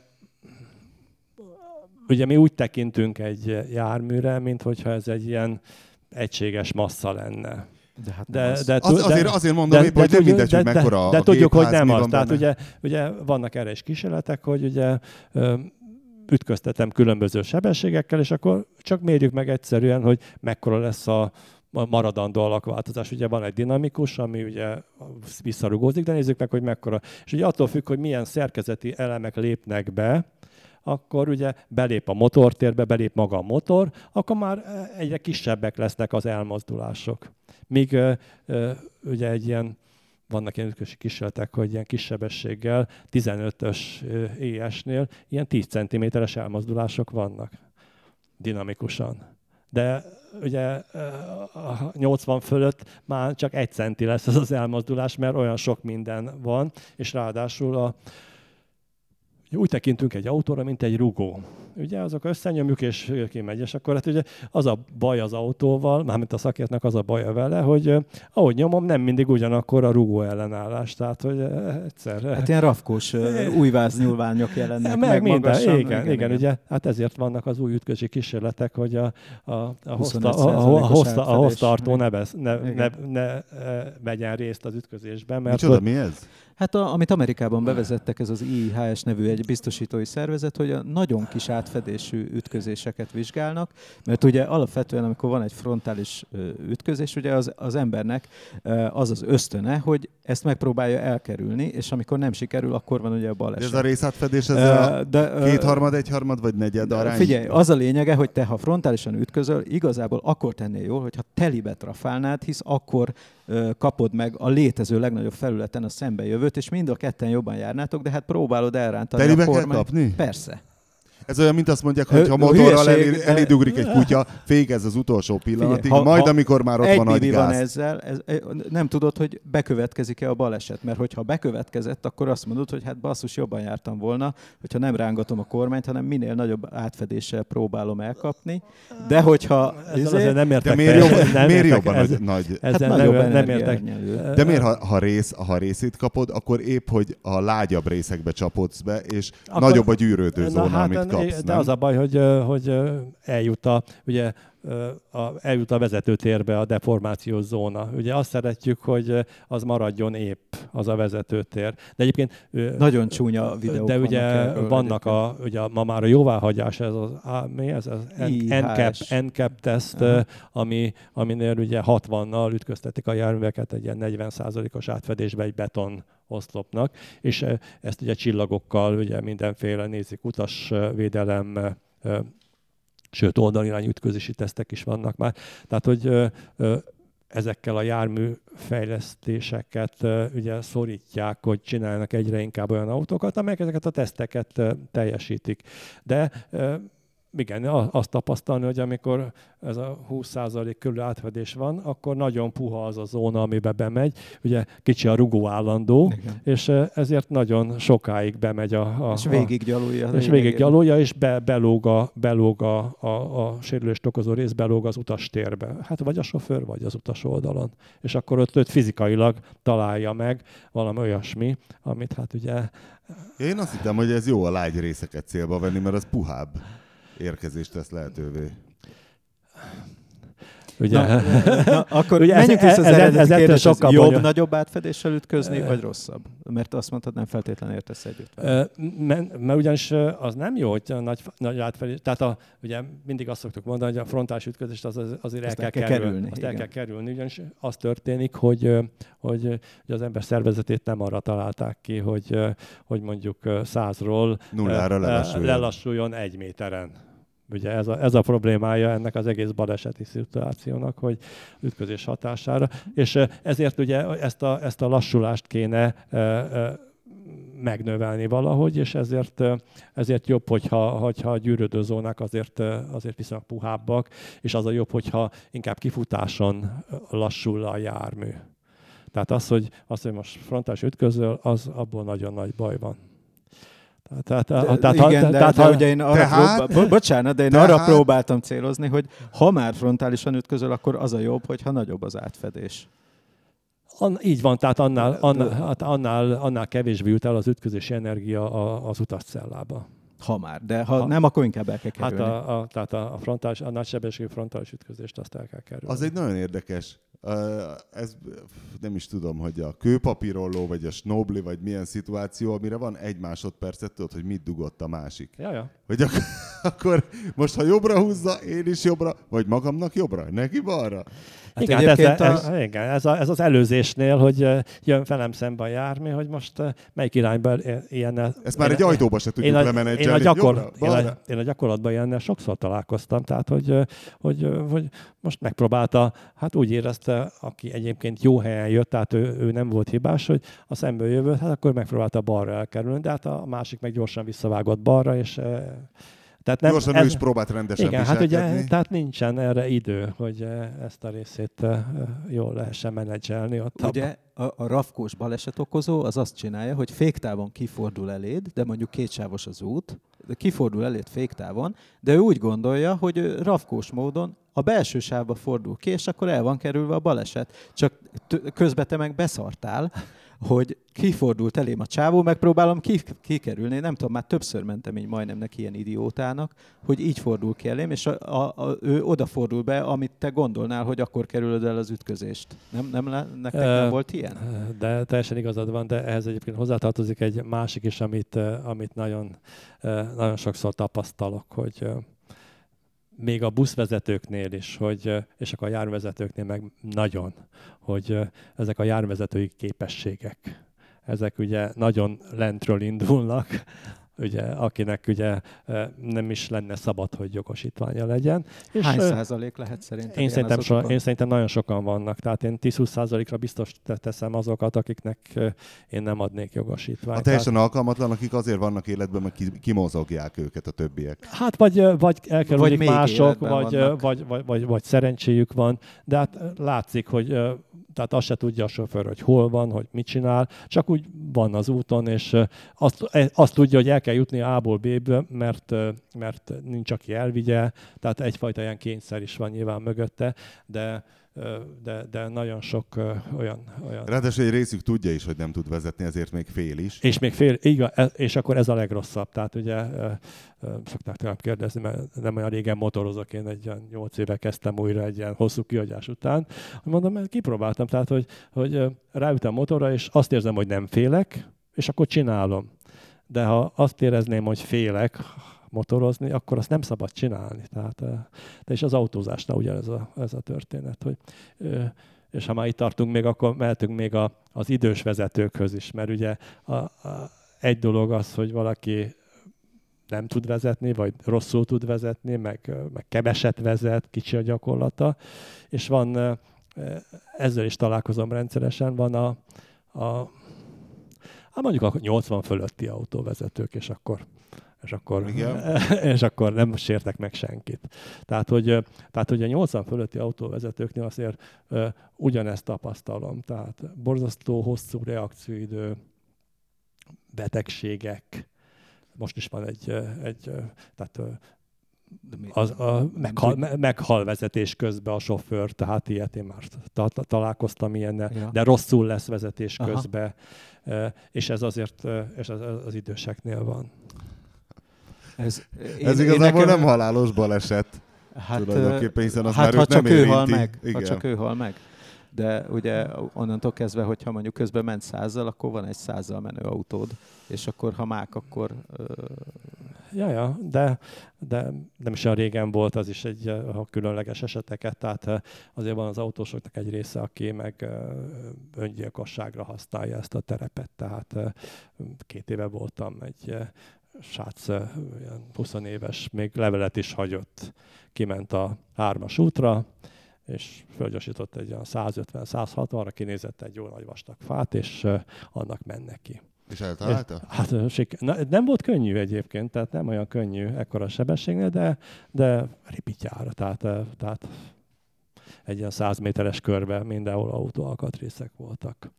ugye mi úgy tekintünk egy járműre, mint hogyha ez egy ilyen egységes massza lenne. De, hát De, az. de, Az, azért, azért mondom épp, hogy nem mindegy, hogy de, mekkora de, de a tudjuk, hogy nem az. van Tehát ugye, ugye vannak erre is kísérletek, hogy ugye ütköztetem különböző sebességekkel, és akkor csak mérjük meg egyszerűen, hogy mekkora lesz a maradandó alakváltozás. Ugye van egy dinamikus, ami ugye visszarugózik, de nézzük meg, hogy mekkora. És ugye attól függ, hogy milyen szerkezeti elemek lépnek be, akkor ugye belép a motortérbe, belép maga a motor, akkor már egyre kisebbek lesznek az elmozdulások. Míg ugye egy ilyen vannak ilyen ütkösi kísérletek, hogy ilyen kis sebességgel, 15-ös ES-nél ilyen 10 cm-es elmozdulások vannak dinamikusan. De ugye 80 fölött már csak egy centi lesz az az elmozdulás, mert olyan sok minden van, és ráadásul a, úgy tekintünk egy autóra, mint egy rugó. Ugye azok összenyomjuk, és kimegy, és akkor hát ugye az a baj az autóval, mármint a szakértnek az a baja vele, hogy ahogy nyomom, nem mindig ugyanakkor a rugó ellenállás. Tehát, hogy egyszer... Hát ilyen rafkós újváz nyúlványok jelennek meg, meg minden, magasan. Igen, igen, igen, ugye, hát ezért vannak az új ütközi kísérletek, hogy a, a, a, hozta, a, a, hozta, a hoztartó ne, vesz, ne, ne, ne, ne vegyen részt az ütközésben. Mert Micsoda, mi ez? Hát a, amit Amerikában bevezettek, ez az IIHS nevű egy biztosítói szervezet, hogy a nagyon kis átfedésű ütközéseket vizsgálnak, mert ugye alapvetően, amikor van egy frontális ütközés, ugye az, az embernek az az ösztöne, hogy ezt megpróbálja elkerülni, és amikor nem sikerül, akkor van ugye a baleset. De ez a részátfedés, ez uh, a de, uh, kétharmad, egyharmad vagy negyed arány? Figyelj, az a lényege, hogy te ha frontálisan ütközöl, igazából akkor tennél jól, hogyha telibe trafálnád, hisz akkor kapod meg a létező legnagyobb felületen a szembejövőt, és mind a ketten jobban járnátok, de hát próbálod elrántani Telibe a kormányt. Persze. Ez olyan, mint azt mondják, hogy ha motorral elé, elidugrik egy kutya, fékez az utolsó pillanatig, Figyelj, ha, majd ha amikor már ott van nagy gáz. van ezzel, ez, nem tudod, hogy bekövetkezik-e a baleset, mert hogyha bekövetkezett, akkor azt mondod, hogy hát basszus, jobban jártam volna, hogyha nem rángatom a kormányt, hanem minél nagyobb átfedéssel próbálom elkapni. De hogyha... Ezzel nem értek de miért, jobb, nem miért jobban ez, nagy? Ezzel hát nagyobb nem, nem értek. De miért, ha, ha, rész, ha részét kapod, akkor épp, hogy a lágyabb részekbe csapodsz be, és akkor, nagyobb a gyűrődő zóna, hát, amit kapsz. De nem? az a baj, hogy, hogy eljut a, ugye, a, eljut a vezetőtérbe a deformációs zóna. Ugye azt szeretjük, hogy az maradjon épp, az a vezetőtér. De egyébként... Nagyon csúnya videók De ugye vannak, vannak a, ugye ma már a jóváhagyás, ez az, a, mi ez az NCAP, NCAP teszt, ami, aminél ugye 60-nal ütköztetik a járműveket egy ilyen 40%-os átfedésbe egy beton oszlopnak, és ezt ugye csillagokkal, ugye mindenféle nézik utasvédelem, sőt oldalirányú ütközési tesztek is vannak már. Tehát, hogy ezekkel a jármű fejlesztéseket ugye szorítják, hogy csinálnak egyre inkább olyan autókat, amelyek ezeket a teszteket teljesítik. De igen, azt tapasztalni, hogy amikor ez a 20% körül átfedés van, akkor nagyon puha az a zóna, amibe bemegy. Ugye kicsi a rugó állandó, igen. és ezért nagyon sokáig bemegy a... a és végig gyalulja. És végig gyalulja, és be, belóg, a, belóg a, a, a sérülést okozó rész, belóg az utastérbe. Hát vagy a sofőr, vagy az utas oldalon. És akkor ott, ott fizikailag találja meg valami olyasmi, amit hát ugye... Én azt hittem, hogy ez jó a lágy részeket célba venni, mert az puhább érkezést tesz lehetővé. Ugye? Na, na, akkor ugye menjünk vissza az ez, ez, ez sokkal jobb, bonyol... nagyobb átfedéssel ütközni, vagy rosszabb? Mert azt mondtad, nem feltétlenül értesz együtt. Mert, mert ugyanis az nem jó, hogy nagy, nagy átfedés. Tehát a, ugye mindig azt szoktuk mondani, hogy a frontális ütközést az, azért el kell, kell kerülni. kerülni. Azt igen. el kell kerülni, ugyanis az történik, hogy, hogy, hogy az ember szervezetét nem arra találták ki, hogy, hogy mondjuk százról nullára lelassuljon. lelassuljon egy méteren Ugye ez a, ez a problémája ennek az egész baleseti szituációnak, hogy ütközés hatására. És ezért ugye ezt a, ezt a lassulást kéne megnövelni valahogy, és ezért, ezért jobb, hogyha, hogyha a gyűrődőzónák azért, azért viszonylag puhábbak, és az a jobb, hogyha inkább kifutáson lassul a jármű. Tehát az, hogy, az, hogy most frontális ütközöl, az abból nagyon nagy baj van. Tehát, de, tehát, igen, de, tehát, de, de ugye én arra tehát, próbál, bocsánat, de én tehát, arra próbáltam célozni, hogy ha már frontálisan ütközöl, akkor az a jobb, hogyha nagyobb az átfedés. An, így van, tehát annál, annál, hát annál, annál kevésbé jut el az ütközési energia az utascellába. Ha már, de ha, ha nem, akkor inkább el kell kerülni. Hát a, a, tehát a, frontális, a nagysebességű frontális ütközést azt el kell kerülni. Az egy nagyon érdekes ez nem is tudom, hogy a kőpapírolló, vagy a snobli, vagy milyen szituáció, amire van egy másodpercet, tudod, hogy mit dugott a másik. Ja, ja. Hogy ak- akkor most, ha jobbra húzza, én is jobbra, vagy magamnak jobbra, neki balra. Hát igen, ez, ez, ez, a... igen ez, a, ez, az előzésnél, hogy jön velem szembe a jármű, hogy most melyik irányba ilyen. Ezt már én, egy ajtóba se tudjuk én a, én a, gyakor, én, a, én a gyakorlatban ilyennel sokszor találkoztam, tehát hogy, hogy, hogy most megpróbálta, hát úgy érezte, aki egyébként jó helyen jött, tehát ő, ő nem volt hibás, hogy a szemből jövő, hát akkor megpróbálta balra elkerülni, de hát a másik meg gyorsan visszavágott balra, és tehát nem, Gyorsan ez, ő is próbált rendesen Igen, hát ugye, tehát nincsen erre idő, hogy ezt a részét jól lehessen menedzselni. Ott ugye a, a rafkós baleset okozó az azt csinálja, hogy féktávon kifordul eléd, de mondjuk kétsávos az út, de kifordul eléd féktávon, de ő úgy gondolja, hogy rafkós módon a belső sávba fordul ki, és akkor el van kerülve a baleset. Csak közben te meg beszartál, hogy kifordult elém a csávó, megpróbálom kikerülni. Nem tudom, már többször mentem így majdnem neki ilyen idiótának, hogy így fordul ki elém, és a, a, a, ő odafordul be, amit te gondolnál, hogy akkor kerülöd el az ütközést. Nem, nem nektek nem volt ilyen? De teljesen igazad van, de ehhez egyébként hozzátartozik egy másik is, amit, amit nagyon, nagyon sokszor tapasztalok, hogy még a buszvezetőknél is, hogy, és akkor a járvezetőknél meg nagyon, hogy ezek a járvezetői képességek, ezek ugye nagyon lentről indulnak, ugye, akinek ugye nem is lenne szabad, hogy jogosítványa legyen. És Hány százalék lehet szerintem? Én szerintem, so, én szerintem nagyon sokan vannak, tehát én 10-20 százalékra biztos teszem azokat, akiknek én nem adnék jogosítványt. A teljesen tehát... alkalmatlan, akik azért vannak életben, mert kimozogják őket a többiek. Hát vagy, vagy elkerülik vagy mások, vagy, vagy, vagy, vagy, vagy, vagy szerencséjük van, de hát látszik, hogy tehát azt se tudja a sofőr, hogy hol van, hogy mit csinál, csak úgy van az úton, és azt, e, azt tudja, hogy el kell jutni A-ból B-be, mert, mert nincs, aki elvigye, tehát egyfajta ilyen kényszer is van nyilván mögötte, de de, de nagyon sok olyan, olyan... Ráadásul egy részük tudja is, hogy nem tud vezetni, ezért még fél is. És még fél, igen, és akkor ez a legrosszabb. Tehát ugye szokták tőlem kérdezni, mert nem olyan régen motorozok, én egy olyan nyolc éve kezdtem újra egy ilyen hosszú kiadás után. Mondom, mert kipróbáltam, tehát hogy, hogy ráütem motorra, és azt érzem, hogy nem félek, és akkor csinálom. De ha azt érezném, hogy félek, motorozni, akkor azt nem szabad csinálni. Tehát, de és az autózásnál ugyanez a, ez a történet, hogy és ha már itt tartunk még, akkor mehetünk még a, az idős vezetőkhöz is, mert ugye a, a, egy dolog az, hogy valaki nem tud vezetni, vagy rosszul tud vezetni, meg, meg keveset vezet, kicsi a gyakorlata, és van, ezzel is találkozom rendszeresen, van a, a hát mondjuk a 80 fölötti autóvezetők, és akkor és akkor, Igen. és akkor nem sértek meg senkit. Tehát hogy, tehát, hogy a 80 fölötti autóvezetőknél azért uh, ugyanezt tapasztalom. Tehát borzasztó hosszú reakcióidő, betegségek, most is van egy, egy tehát az, a, meghal, me, meghal vezetés közben a sofőr, tehát ilyet én már ta, ta, találkoztam ilyennel, ja. de rosszul lesz vezetés közben, és ez azért és ez az időseknél van. Ez, én, ez igazából én nekem... nem halálos baleset. Hát, tulajdonképpen, hiszen az hát, már ha csak nem ő hal meg, Igen. ha csak ő hal meg. De ugye onnantól kezdve, hogyha mondjuk közben ment százzal, akkor van egy százzal menő autód, és akkor ha mák, akkor... Uh... Ja, ja, de, de nem is olyan régen volt az is egy a különleges eseteket, tehát azért van az autósoknak egy része, aki meg öngyilkosságra használja ezt a terepet, tehát két éve voltam egy srác, olyan 20 éves, még levelet is hagyott, kiment a hármas útra, és fölgyorsított egy olyan 150-160-ra, kinézett egy jó nagy vastag fát, és annak mennek ki. És eltalálta? Hát nem volt könnyű egyébként, tehát nem olyan könnyű ekkora sebességnél, de, de ripityára, tehát, tehát egy ilyen 100 méteres körbe mindenhol autóalkatrészek voltak.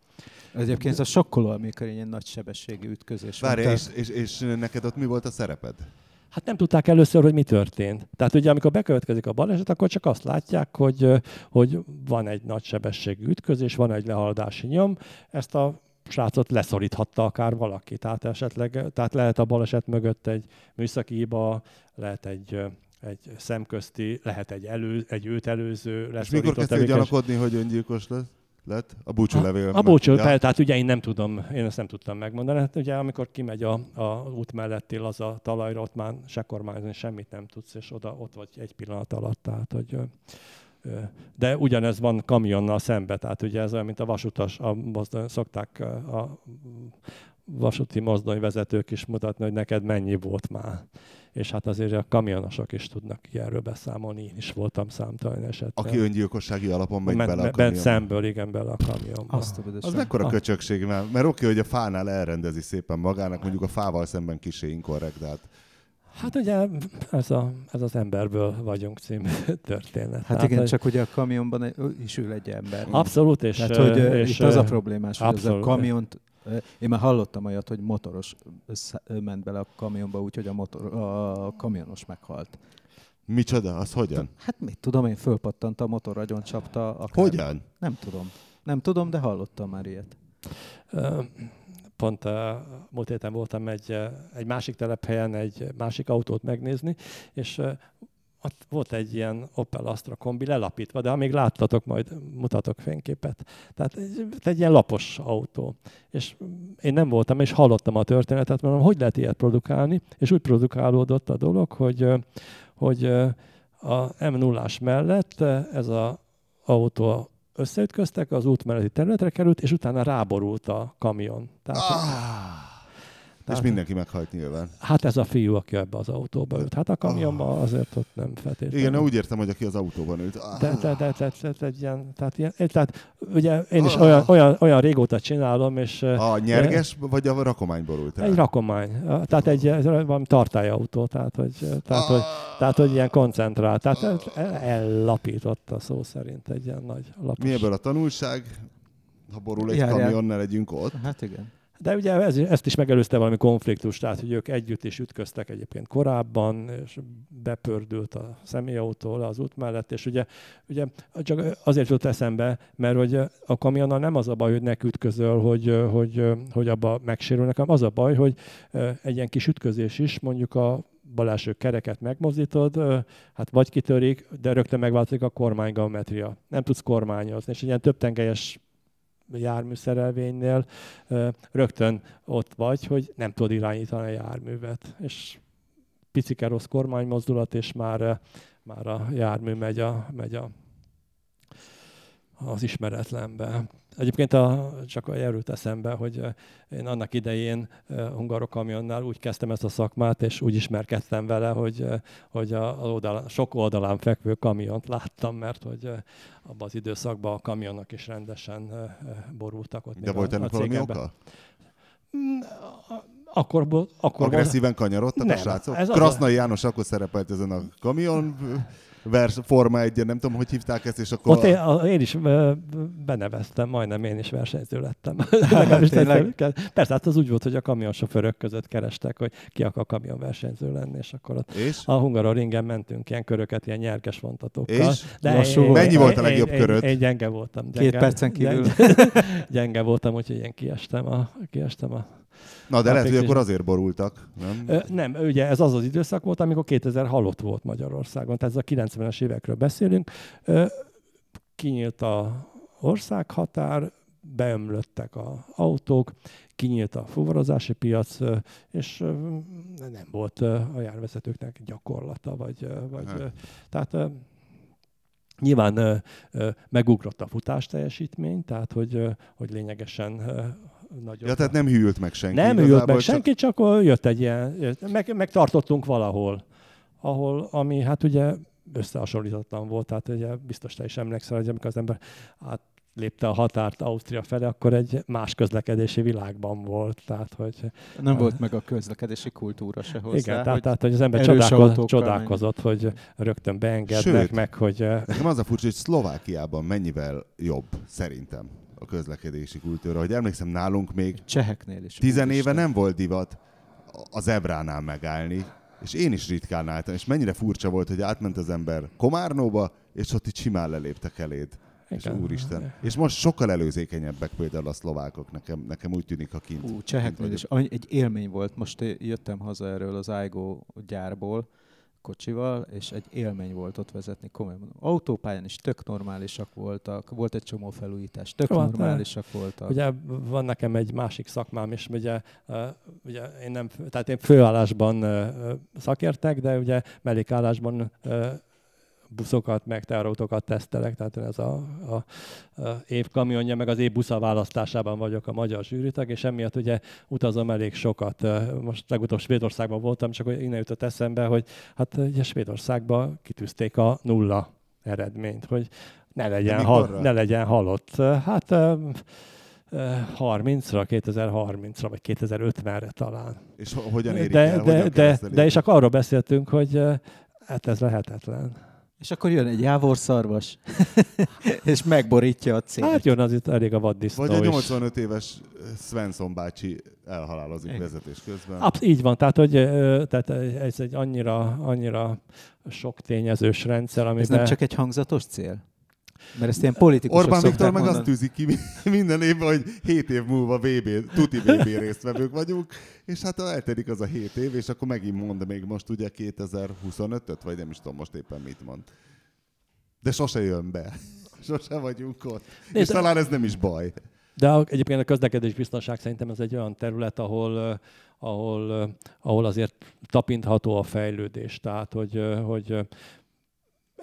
Egyébként ez a sokkoló, amikor ilyen nagy sebességű ütközés Várj, van. És, és, és neked ott mi volt a szereped? Hát nem tudták először, hogy mi történt. Tehát ugye amikor bekövetkezik a baleset, akkor csak azt látják, hogy, hogy van egy nagy sebességű ütközés, van egy lehaladási nyom, ezt a srácot leszoríthatta akár valaki. Tehát esetleg, tehát lehet a baleset mögött egy műszaki hiba, lehet egy, egy szemközti, lehet egy, elő, egy őt előző És mikor kezdtél gyanakodni, hogy öngyilkos lesz? lett? A búcsúlevél. A, a búcsúlevél, ja. tehát ugye én nem tudom, én ezt nem tudtam megmondani. Hát ugye amikor kimegy a, a út melletti a talajra, ott már se kormányozni semmit nem tudsz, és oda ott vagy egy pillanat alatt. Tehát, hogy, de ugyanez van kamionnal szembe, tehát ugye ez olyan, mint a vasutas, a, szokták a vasúti mozdonyvezetők is mutatni, hogy neked mennyi volt már. És hát azért a kamionosok is tudnak erről beszámolni. Én is voltam számtalan esetben. Aki öngyilkossági alapon megy bele a kamionba. szemből, igen, bele a kamionba. Azt az mekkora a... köcsökség, mert, mert oké, hogy a fánál elrendezi szépen magának, mondjuk a fával szemben kisé inkorrekt, de hát Hát ugye ez, a, ez az emberből vagyunk című történet. Hát igen, hogy... csak ugye a kamionban is ül egy ember. Abszolút, és, Tehát, hogy és, itt az a problémás, hogy abszolút. ez a kamiont én már hallottam olyat, hogy motoros ment bele a kamionba, úgyhogy a, motor, a kamionos meghalt. Micsoda? Az hogyan? Hát mit tudom, én fölpattant a motor, agyon csapta. Akár. Hogyan? Nem tudom. Nem tudom, de hallottam már ilyet. Pont uh, múlt héten voltam egy, egy másik telephelyen egy másik autót megnézni, és ott volt egy ilyen Opel Astra kombi lelapítva, de amíg láttatok, majd mutatok fényképet. Tehát egy, egy ilyen lapos autó. És én nem voltam, és hallottam a történetet, mondom, hogy lehet ilyet produkálni, és úgy produkálódott a dolog, hogy, hogy a m 0 mellett ez az autó összeütköztek, az út melletti területre került, és utána ráborult a kamion. Tehát, ah! Tehát, és mindenki meghalt nyilván. Hát ez a fiú, aki ebbe az autóba ült. Hát a kamionban oh. azért ott nem feltétlenül. Igen, úgy értem, hogy aki az autóban ült. Ah. De, de, de, de, de, de, ilyen, tehát, ilyen, tehát ugye én is oh. olyan, olyan, olyan régóta csinálom, és... A nyerges, e, vagy a rakomány borult el? Egy rakomány. Tehát egy valami tartályautó, tehát hogy, tehát, hogy, tehát, hogy ilyen koncentrált. Tehát ellapította szó szerint egy ilyen nagy lapos. Mi ebből a tanulság? Ha borul egy Járjál. kamion, ne legyünk ott. Hát igen. De ugye ez, ezt is megelőzte valami konfliktus, tehát hogy ők együtt is ütköztek egyébként korábban, és bepördült a személyautó le az út mellett, és ugye, ugye csak azért jut eszembe, mert hogy a kamionnal nem az a baj, hogy nekütközöl, hogy, hogy, hogy abba megsérülnek, hanem az a baj, hogy egy ilyen kis ütközés is, mondjuk a baláső kereket megmozdítod, hát vagy kitörik, de rögtön megváltozik a kormánygeometria. Nem tudsz kormányozni, és egy ilyen többtengelyes járműszerelvénynél rögtön ott vagy, hogy nem tudod irányítani a járművet. És picike rossz kormánymozdulat, és már, már a jármű megy, a, megy a, az ismeretlenbe. Egyébként a, csak erőt eszembe, hogy én annak idején hungarok kamionnál úgy kezdtem ezt a szakmát, és úgy ismerkedtem vele, hogy, hogy a, oldalán, sok oldalán fekvő kamiont láttam, mert hogy abban az időszakban a kamionok is rendesen borultak ott. De volt ennek valami oka? Mm, akkor, akkor Agresszíven kanyarodtak nem, a srácok? Krasznai a... János akkor szerepelt ezen a kamion vers, Forma egy, nem tudom, hogy hívták ezt, és akkor... Ott én, én is beneveztem, majdnem én is versenyző lettem. Hát, Persze, hát az úgy volt, hogy a kamionsofőrök között kerestek, hogy ki akar kamion versenyző lenni, és akkor ott és? a Hungaroringen mentünk ilyen köröket, ilyen nyerges vontatokkal. És? De Lassú, én, mennyi én, volt a legjobb én, köröd? Én, én, gyenge voltam. Gyenge, Két percen kívül. Gyenge, gyenge voltam, úgyhogy én kiestem a, kiestem a Na, de lehet, hogy akkor azért borultak, nem? Nem, ugye ez az az időszak volt, amikor 2000 halott volt Magyarországon, tehát ez a 90-es évekről beszélünk. Kinyílt a országhatár, beömlöttek az autók, kinyílt a fuvarozási piac, és nem volt a járvezetőknek gyakorlata, vagy, vagy tehát Nyilván megugrott a futás teljesítmény, tehát hogy, hogy lényegesen nagyobb. Ja, tehát nem hűlt meg senki. Nem hűlt meg senki, csak jött egy ilyen, meg, megtartottunk valahol, ahol, ami hát ugye összehasonlítottan volt, tehát ugye biztos te is emlékszel, hogy amikor az ember át lépte a határt Ausztria felé, akkor egy más közlekedési világban volt. Tehát, hogy, Nem a... volt meg a közlekedési kultúra se hozzá. Igen, tehát, tehát hogy az ember csodálkozott, csodálkozott hogy rögtön beengednek Sőt, meg, hogy... Nekem az a furcsa, hogy Szlovákiában mennyivel jobb, szerintem a közlekedési kultúra. Hogy emlékszem, nálunk még Cseheknél is. Tizen éve nem volt divat a zebránál megállni, és én is ritkán álltam, és mennyire furcsa volt, hogy átment az ember Komárnóba, és ott itt simán leléptek eléd. És úristen. És most sokkal előzékenyebbek például a szlovákok, nekem, nekem úgy tűnik, ha kint. Ú, cseheknél is. Egy élmény volt, most jöttem haza erről az Aigo gyárból, kocsival, és egy élmény volt ott vezetni, komolyan mondom. Autópályán is tök normálisak voltak, volt egy csomó felújítás, tök Jó, hát, normálisak voltak. Ugye van nekem egy másik szakmám is, ugye, ugye én nem, tehát én főállásban szakértek, de ugye mellékállásban buszokat, meg teherautókat tesztelek, tehát ez a, a, a év kamionja, meg az év busza választásában vagyok a magyar zsűritag, és emiatt ugye utazom elég sokat. Most legutóbb Svédországban voltam, csak innen jutott eszembe, hogy hát ugye Svédországban kitűzték a nulla eredményt, hogy ne legyen, hal, ne legyen halott. Hát 30-ra, 2030-ra, vagy 2050-re talán. És hogyan érik de, el? De, hogyan de, de, és akkor arról beszéltünk, hogy hát ez lehetetlen. És akkor jön egy jávorszarvas, és megborítja a célt. Hát jön az itt elég a vaddisznó Vagy egy 85 éves Svensson bácsi elhalálozik Igen. vezetés közben. Absz- így van, tehát, hogy, tehát ez egy annyira, annyira sok tényezős rendszer, amiben... Ez nem csak egy hangzatos cél? Mert ezt ilyen politikusok Orbán Viktor meg mondani. azt tűzik ki minden évben, hogy 7 év múlva VB, tuti VB résztvevők vagyunk, és hát eltedik az a 7 év, és akkor megint mond még most ugye 2025-öt, vagy nem is tudom most éppen mit mond. De sose jön be. Sose vagyunk ott. Nézd, és talán ez nem is baj. De egyébként a közlekedés biztonság szerintem ez egy olyan terület, ahol, ahol, ahol azért tapintható a fejlődés. Tehát, hogy, hogy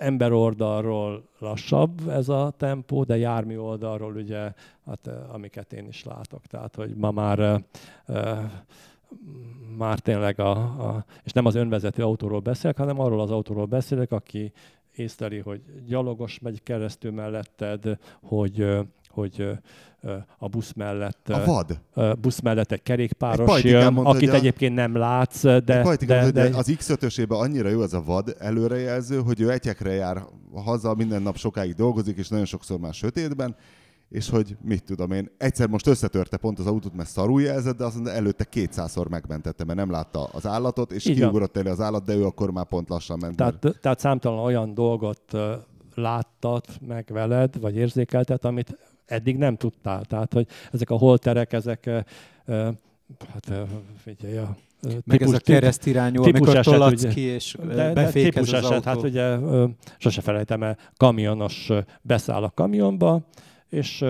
ember oldalról lassabb ez a tempó, de jármű oldalról ugye, hát, amiket én is látok. Tehát, hogy ma már már tényleg a, a, és nem az önvezető autóról beszélek, hanem arról az autóról beszélek, aki észleli, hogy gyalogos megy keresztül melletted, hogy, hogy a busz mellett, a vad. busz mellett egy kerékpáros egy jön, mondta, akit a, egyébként nem látsz, de... De, de, de az x 5 annyira jó ez a vad előrejelző, hogy ő egyekre jár haza, minden nap sokáig dolgozik, és nagyon sokszor már sötétben, és hogy mit tudom én, egyszer most összetörte pont az autót, mert szarul jelzett, de azt mondta, előtte kétszázszor megmentette, mert nem látta az állatot, és kiugrott elé az állat, de ő akkor már pont lassan ment. Tehát, mert... tehát számtalan olyan dolgot láttat meg veled, vagy érzékeltet, amit eddig nem tudtál. Tehát, hogy ezek a holterek, ezek, hát figyelj, a meg típus, ez a keresztirányú, amikor eset, tolatsz ugye, ki, és de, de típus az eset, autó. hát ugye sose felejtem el, kamionos beszáll a kamionba, és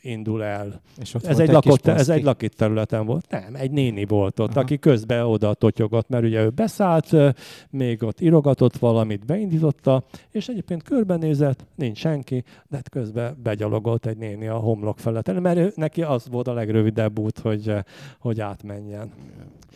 indul el. És ott ez, egy, egy lakott, ez egy lakott területen volt. Nem, egy néni volt ott, Aha. aki közben oda totyogott, mert ugye ő beszállt, még ott irogatott valamit, beindította, és egyébként körbenézett, nincs senki, de hát közben begyalogolt egy néni a homlok felett, mert ő, neki az volt a legrövidebb út, hogy, hogy átmenjen.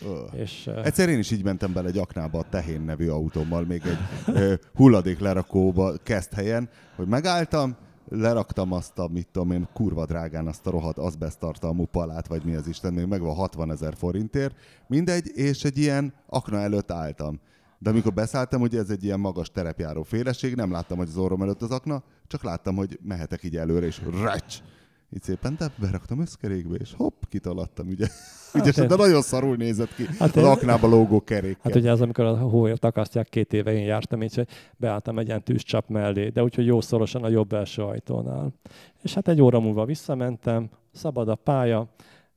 Uh. És. Egyszer én is így mentem bele egy aknába a Tehén nevű autómmal, még egy uh, hulladék lerakóba kezd helyen, hogy megálltam, leraktam azt a, mit tudom én, kurva drágán azt a rohadt azbesztartalmú palát, vagy mi az Isten, még megvan 60 ezer forintért, mindegy, és egy ilyen akna előtt álltam. De amikor beszálltam, hogy ez egy ilyen magas terepjáró féleség, nem láttam, hogy az orrom előtt az akna, csak láttam, hogy mehetek így előre, és recs! Így szépen de beraktam összkerékbe, és hopp, kitaladtam, ugye. Hát Ügyesen, de nagyon szarul nézett ki hát az aknába lógó kerékkel. Hát ugye az, amikor a hóért akasztják, két éve én jártam, így beálltam egy ilyen tűzcsap mellé, de úgyhogy jó szorosan a jobb első ajtónál. És hát egy óra múlva visszamentem, szabad a pálya,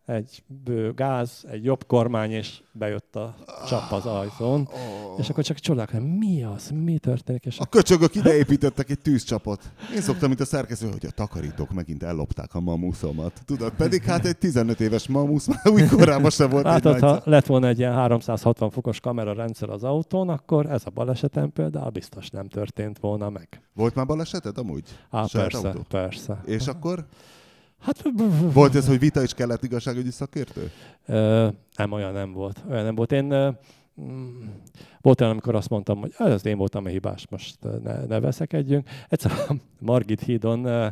egy bő gáz, egy jobb kormány, és bejött a csap az ajtón. Oh. És akkor csak csodálkozom, mi az, mi történik? És a köcsögök ideépítettek egy tűzcsapot. Én szoktam, mint a szerkesztő, hogy a takarítók megint ellopták a mamuszomat. Tudod, pedig hát egy 15 éves mamusz már új korában sem volt hát, ha lett volna egy ilyen 360 fokos kamera rendszer az autón, akkor ez a balesetem például biztos nem történt volna meg. Volt már baleseted amúgy? Á, persze, autó? persze. És akkor? Hát, volt ez, hogy vita is kellett igazságügyi szakértő? Ö, nem, olyan nem volt. Olyan nem volt. Én mm, volt olyan, amikor azt mondtam, hogy ez én voltam a hibás, most ne, ne veszekedjünk. Egyszer a Margit hídon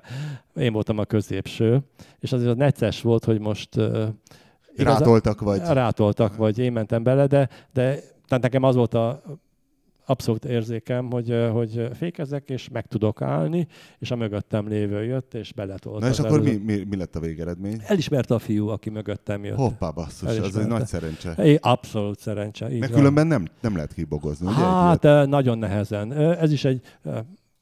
én voltam a középső, és azért az necces volt, hogy most igaz, rátoltak vagy. Rátoltak vagy, én mentem bele, de, de tehát nekem az volt a abszolút érzékem, hogy, hogy fékezek, és meg tudok állni, és a mögöttem lévő jött, és beletolt. Na és akkor mi, mi, mi, lett a végeredmény? Elismerte a fiú, aki mögöttem jött. Hoppá, basszus, Elismerte. ez egy nagy szerencse. É, abszolút szerencse. Mert különben nem, nem lehet kibogozni, ugye? Hát nagyon nehezen. Ez is egy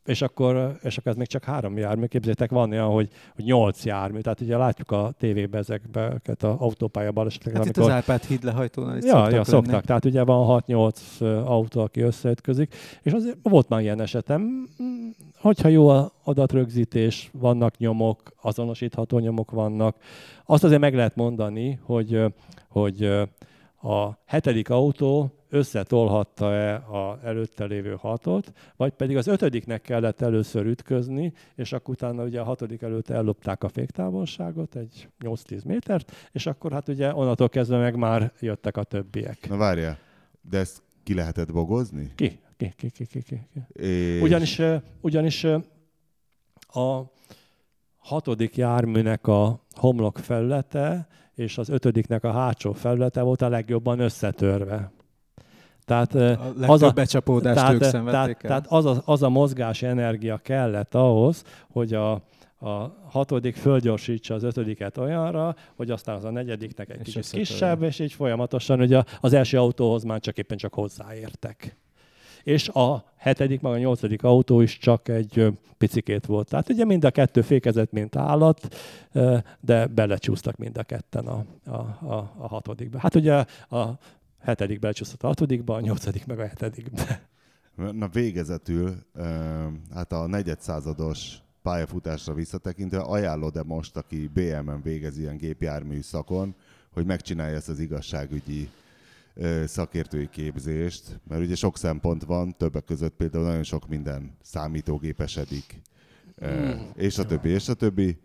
és akkor, és akkor ez még csak három jármű. Képzeljétek, van olyan, hogy, hogy nyolc jármű. Tehát ugye látjuk a tévében ezekben az autópálya baleseteket. Hát amikor... itt az Árpád híd lehajtónál is ja, szoktak ja, szoktak. Tehát ugye van 6-8 autó, aki összeütközik. És azért volt már ilyen esetem, hogyha jó adatrögzítés, vannak nyomok, azonosítható nyomok vannak, azt azért meg lehet mondani, hogy, hogy a hetedik autó összetolhatta-e a előtte lévő hatot, vagy pedig az ötödiknek kellett először ütközni, és akkor utána ugye a hatodik előtt ellopták a féktávolságot, egy 8-10 métert, és akkor hát ugye onnantól kezdve meg már jöttek a többiek. Na várja, de ezt ki lehetett bogozni? Ki, ki, ki, ki, ki. ki. És... Ugyanis, ugyanis a hatodik járműnek a homlok felülete és az ötödiknek a hátsó felülete volt a legjobban összetörve. Tehát, a az a becsapódást tehát, ők tehát, el. tehát az, a, az a mozgási energia kellett ahhoz, hogy a, a hatodik fölgyorsítsa az ötödiket olyanra, hogy aztán az a negyediknek egy és kicsit kisebb, és így folyamatosan ugye az első autóhoz már csak éppen csak hozzáértek és a hetedik, meg a nyolcadik autó is csak egy picikét volt. Tehát ugye mind a kettő fékezett, mint állat, de belecsúsztak mind a ketten a, a, a, a hatodikba. Hát ugye a hetedik belecsúszott a hatodikba, a nyolcadik meg a hetedikbe. Na végezetül, hát a negyedszázados pályafutásra visszatekintve ajánlod-e most, aki BM-en végez ilyen gépjármű szakon, hogy megcsinálja ezt az igazságügyi szakértői képzést, mert ugye sok szempont van, többek között például nagyon sok minden számítógépesedik, mm. és a többi, és a többi,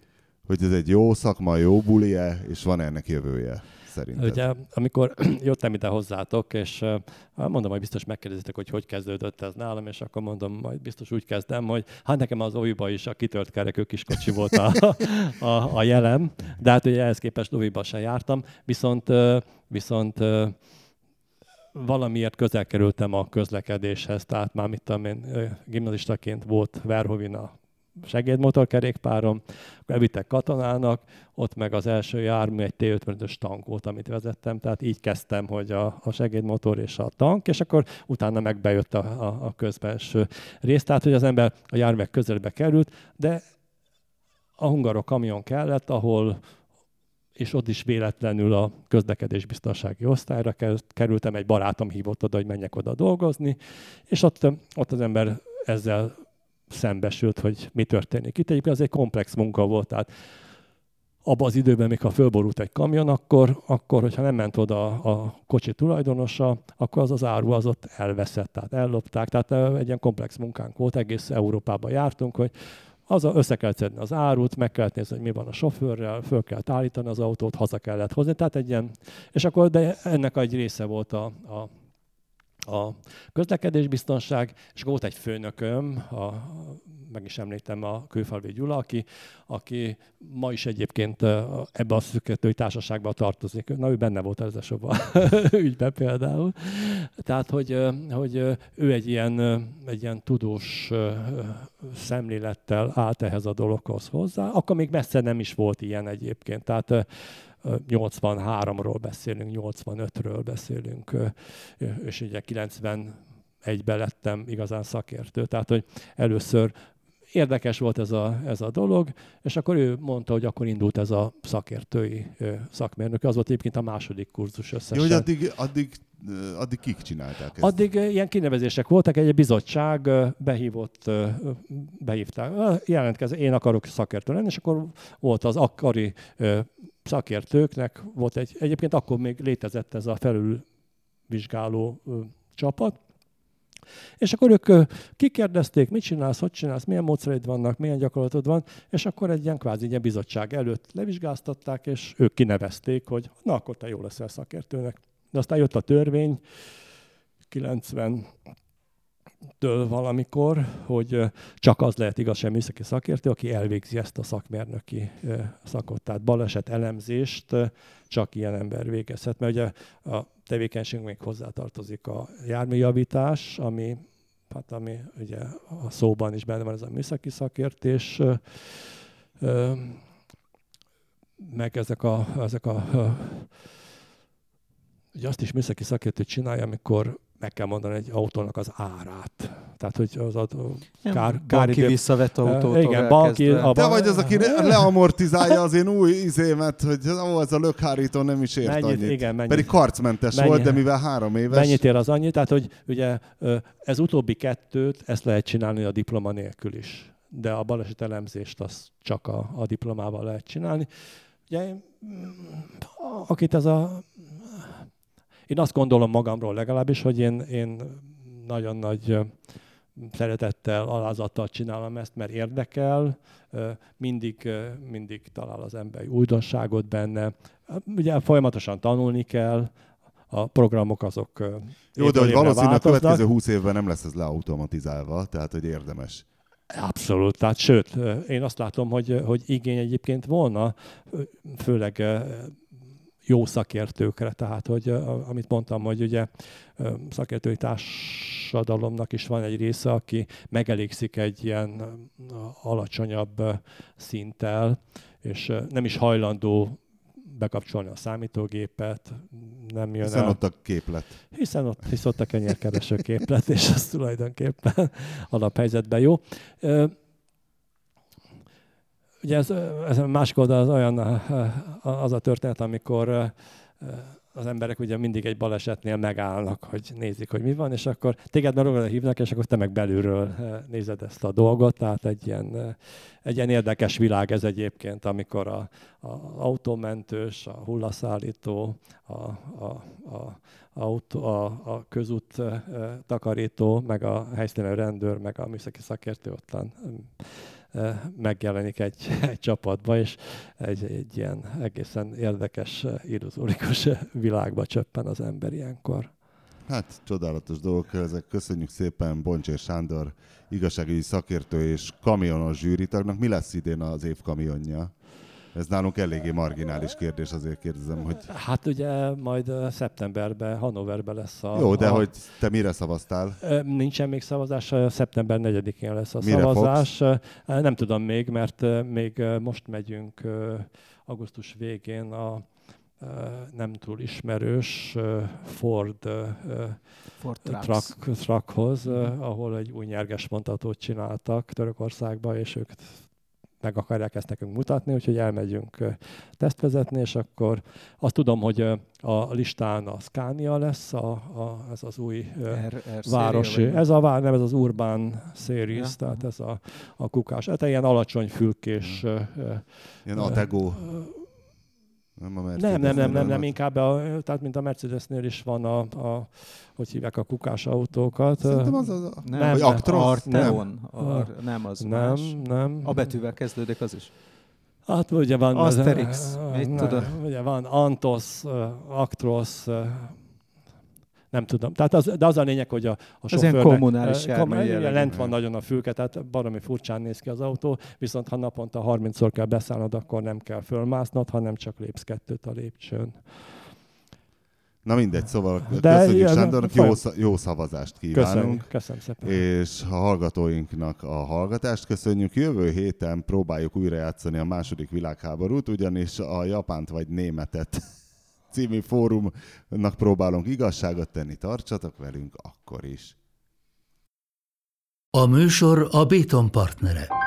hogy ez egy jó szakma, jó bulie, és van ennek jövője szerinted? Ugye, amikor jöttem ide hozzátok, és mondom, hogy biztos megkérdezitek, hogy hogy kezdődött ez nálam, és akkor mondom, majd biztos úgy kezdem, hogy hát nekem az óviba is a kitört kerekű kiskocsi volt a, a, a jelem, de hát ugye ehhez képest óviba sem jártam, viszont, viszont valamiért közel kerültem a közlekedéshez, tehát már mit tudom én, gimnazistaként volt Verhovin a segédmotorkerékpárom, akkor elvittek katonának, ott meg az első jármű egy T-55-ös tank volt, amit vezettem, tehát így kezdtem, hogy a, a segédmotor és a tank, és akkor utána meg bejött a, a, a közbenső rész, tehát hogy az ember a járművek közelbe került, de a hungarok kamion kellett, ahol és ott is véletlenül a közlekedésbiztonsági osztályra kerültem, egy barátom hívott oda, hogy menjek oda dolgozni, és ott, ott az ember ezzel szembesült, hogy mi történik. Itt egyébként az egy komplex munka volt, tehát abban az időben, mikor fölborult egy kamion, akkor, akkor hogyha nem ment oda a kocsi tulajdonosa, akkor az az áru az ott elveszett, tehát ellopták. Tehát egy ilyen komplex munkánk volt, egész Európában jártunk, hogy az a, össze kell szedni az árut, meg kellett nézni, hogy mi van a sofőrrel, föl kell állítani az autót, haza kellett hozni. Tehát egy ilyen, és akkor de ennek egy része volt a, a a közlekedésbiztonság, és volt egy főnököm, a, meg is említem a Kőfalvi Gyula, aki, aki ma is egyébként ebbe a szüketői társaságba tartozik. Na, ő benne volt ez a soba ügyben például. Tehát, hogy, hogy ő egy ilyen, egy ilyen tudós szemlélettel állt ehhez a dologhoz hozzá. Akkor még messze nem is volt ilyen egyébként. Tehát 83-ról beszélünk, 85-ről beszélünk, és ugye 91-ben lettem igazán szakértő. Tehát, hogy először érdekes volt ez a, ez a dolog, és akkor ő mondta, hogy akkor indult ez a szakértői szakmérnök. Az volt egyébként a második kurzus összesen. Jó, hogy addig, addig, addig kik csinálták ezt? Addig ilyen kinevezések voltak, egy bizottság behívott, behívták, jelentkező, én akarok szakértő lenni, és akkor volt az akkori szakértőknek, volt egy, egyébként akkor még létezett ez a felülvizsgáló csapat, és akkor ők kikérdezték, mit csinálsz, hogy csinálsz, milyen módszereid vannak, milyen gyakorlatod van, és akkor egy ilyen kvázi ilyen bizottság előtt levizsgáztatták, és ők kinevezték, hogy na, akkor te jó leszel szakértőnek. De aztán jött a törvény, 90 től valamikor, hogy csak az lehet igaz műszaki szakértő, aki elvégzi ezt a szakmérnöki szakot. Tehát baleset elemzést csak ilyen ember végezhet, mert ugye a tevékenység még hozzátartozik a járműjavítás, ami, hát ami ugye a szóban is benne van ez a műszaki szakértés, meg ezek a, ezek a ugye azt is műszaki szakértő csinálja, amikor meg kell mondani egy autónak az árát. tehát hogy az a kár, banki visszavett autótól Igen, banki. A Te vagy az, aki leamortizálja az én új izémet, hogy ó, ez a lökhárító nem is ért mennyit, annyit. Igen, mennyit, Pedig karcmentes mennyit, volt, de mivel három éves. Mennyit ér az annyi? Tehát, hogy ugye ez utóbbi kettőt, ezt lehet csinálni a diploma nélkül is. De a baleset elemzést azt csak a, a diplomával lehet csinálni. Ugye, akit ez a... Én azt gondolom magamról legalábbis, hogy én, én nagyon nagy szeretettel, alázattal csinálom ezt, mert érdekel, mindig, mindig talál az ember újdonságot benne. Ugye folyamatosan tanulni kell, a programok azok Jó, de hogy valószínűleg a következő húsz évben nem lesz ez leautomatizálva, tehát hogy érdemes. Abszolút, tehát sőt, én azt látom, hogy, hogy igény egyébként volna, főleg jó szakértőkre, tehát hogy amit mondtam, hogy ugye szakértői társadalomnak is van egy része, aki megelégszik egy ilyen alacsonyabb szinttel, és nem is hajlandó bekapcsolni a számítógépet, nem jön Hiszen el. ott a képlet. Hiszen ott, hisz ott a kenyérkereső képlet, és az tulajdonképpen alaphelyzetben jó. Ugye ez, ez másik oldal az olyan az a történet, amikor az emberek ugye mindig egy balesetnél megállnak, hogy nézik, hogy mi van, és akkor téged meg hívnak, és akkor te meg belülről nézed ezt a dolgot, tehát egy ilyen, egy ilyen érdekes világ ez egyébként, amikor a, a autómentős, a hullaszállító, a, a, a, autó, a, a közút takarító, meg a helyszínen rendőr, meg a műszaki szakértő ottan megjelenik egy, egy csapatba, és egy, egy ilyen egészen érdekes, illuzórikus világba csöppen az ember ilyenkor. Hát csodálatos dolgok ezek. Köszönjük szépen Boncsér Sándor, igazságügyi szakértő és kamionos zsűritagnak. Mi lesz idén az év kamionja? Ez nálunk eléggé marginális kérdés, azért kérdezem, hogy... Hát ugye majd szeptemberben, Hannoverben lesz a... Jó, de a... hogy te mire szavaztál? Nincsen még szavazás, szeptember 4-én lesz a mire szavazás. Fogsz? Nem tudom még, mert még most megyünk augusztus végén a nem túl ismerős Ford, Ford truck, truckhoz, ahol egy új nyerges mondatot csináltak Törökországba, és ők meg akarják ezt nekünk mutatni, úgyhogy elmegyünk tesztvezetni, és akkor azt tudom, hogy a listán a Scania lesz, a, a, ez az új R, R városi, ez a vár, nem ez az Urban Series, ja. tehát ez a, a kukás, hát ilyen alacsony fülkés. Ilyen Atego nem, a nem, nem, nem, nem, nem, inkább a, tehát mint a Mercedesnél is van a, a hogy hívják a kukás autókat. Szerintem az az, nem, nem, vagy Actros? Arteon. Nem, Ar, nem, az nem, más. Nem, A betűvel kezdődik az is. Hát ugye van... Asterix, mit tudod? Ugye van Antos, Actros, nem tudom. Tehát az, de az a lényeg, hogy a, a sofőrnek... Ez kommunális kom, Lent van nagyon a fülke, tehát baromi furcsán néz ki az autó, viszont ha naponta 30-szor kell beszállnod, akkor nem kell fölmásznod, hanem csak lépsz kettőt a lépcsőn. Na mindegy, szóval De köszönjük Sándornak, jó, jó szavazást kívánunk. Köszönjük, köszönöm szépen. És a hallgatóinknak a hallgatást köszönjük. Jövő héten próbáljuk újra játszani a második világháborút, ugyanis a Japánt vagy Németet című fórumnak próbálunk igazságot tenni. Tartsatok velünk akkor is. A műsor a Béton partnere.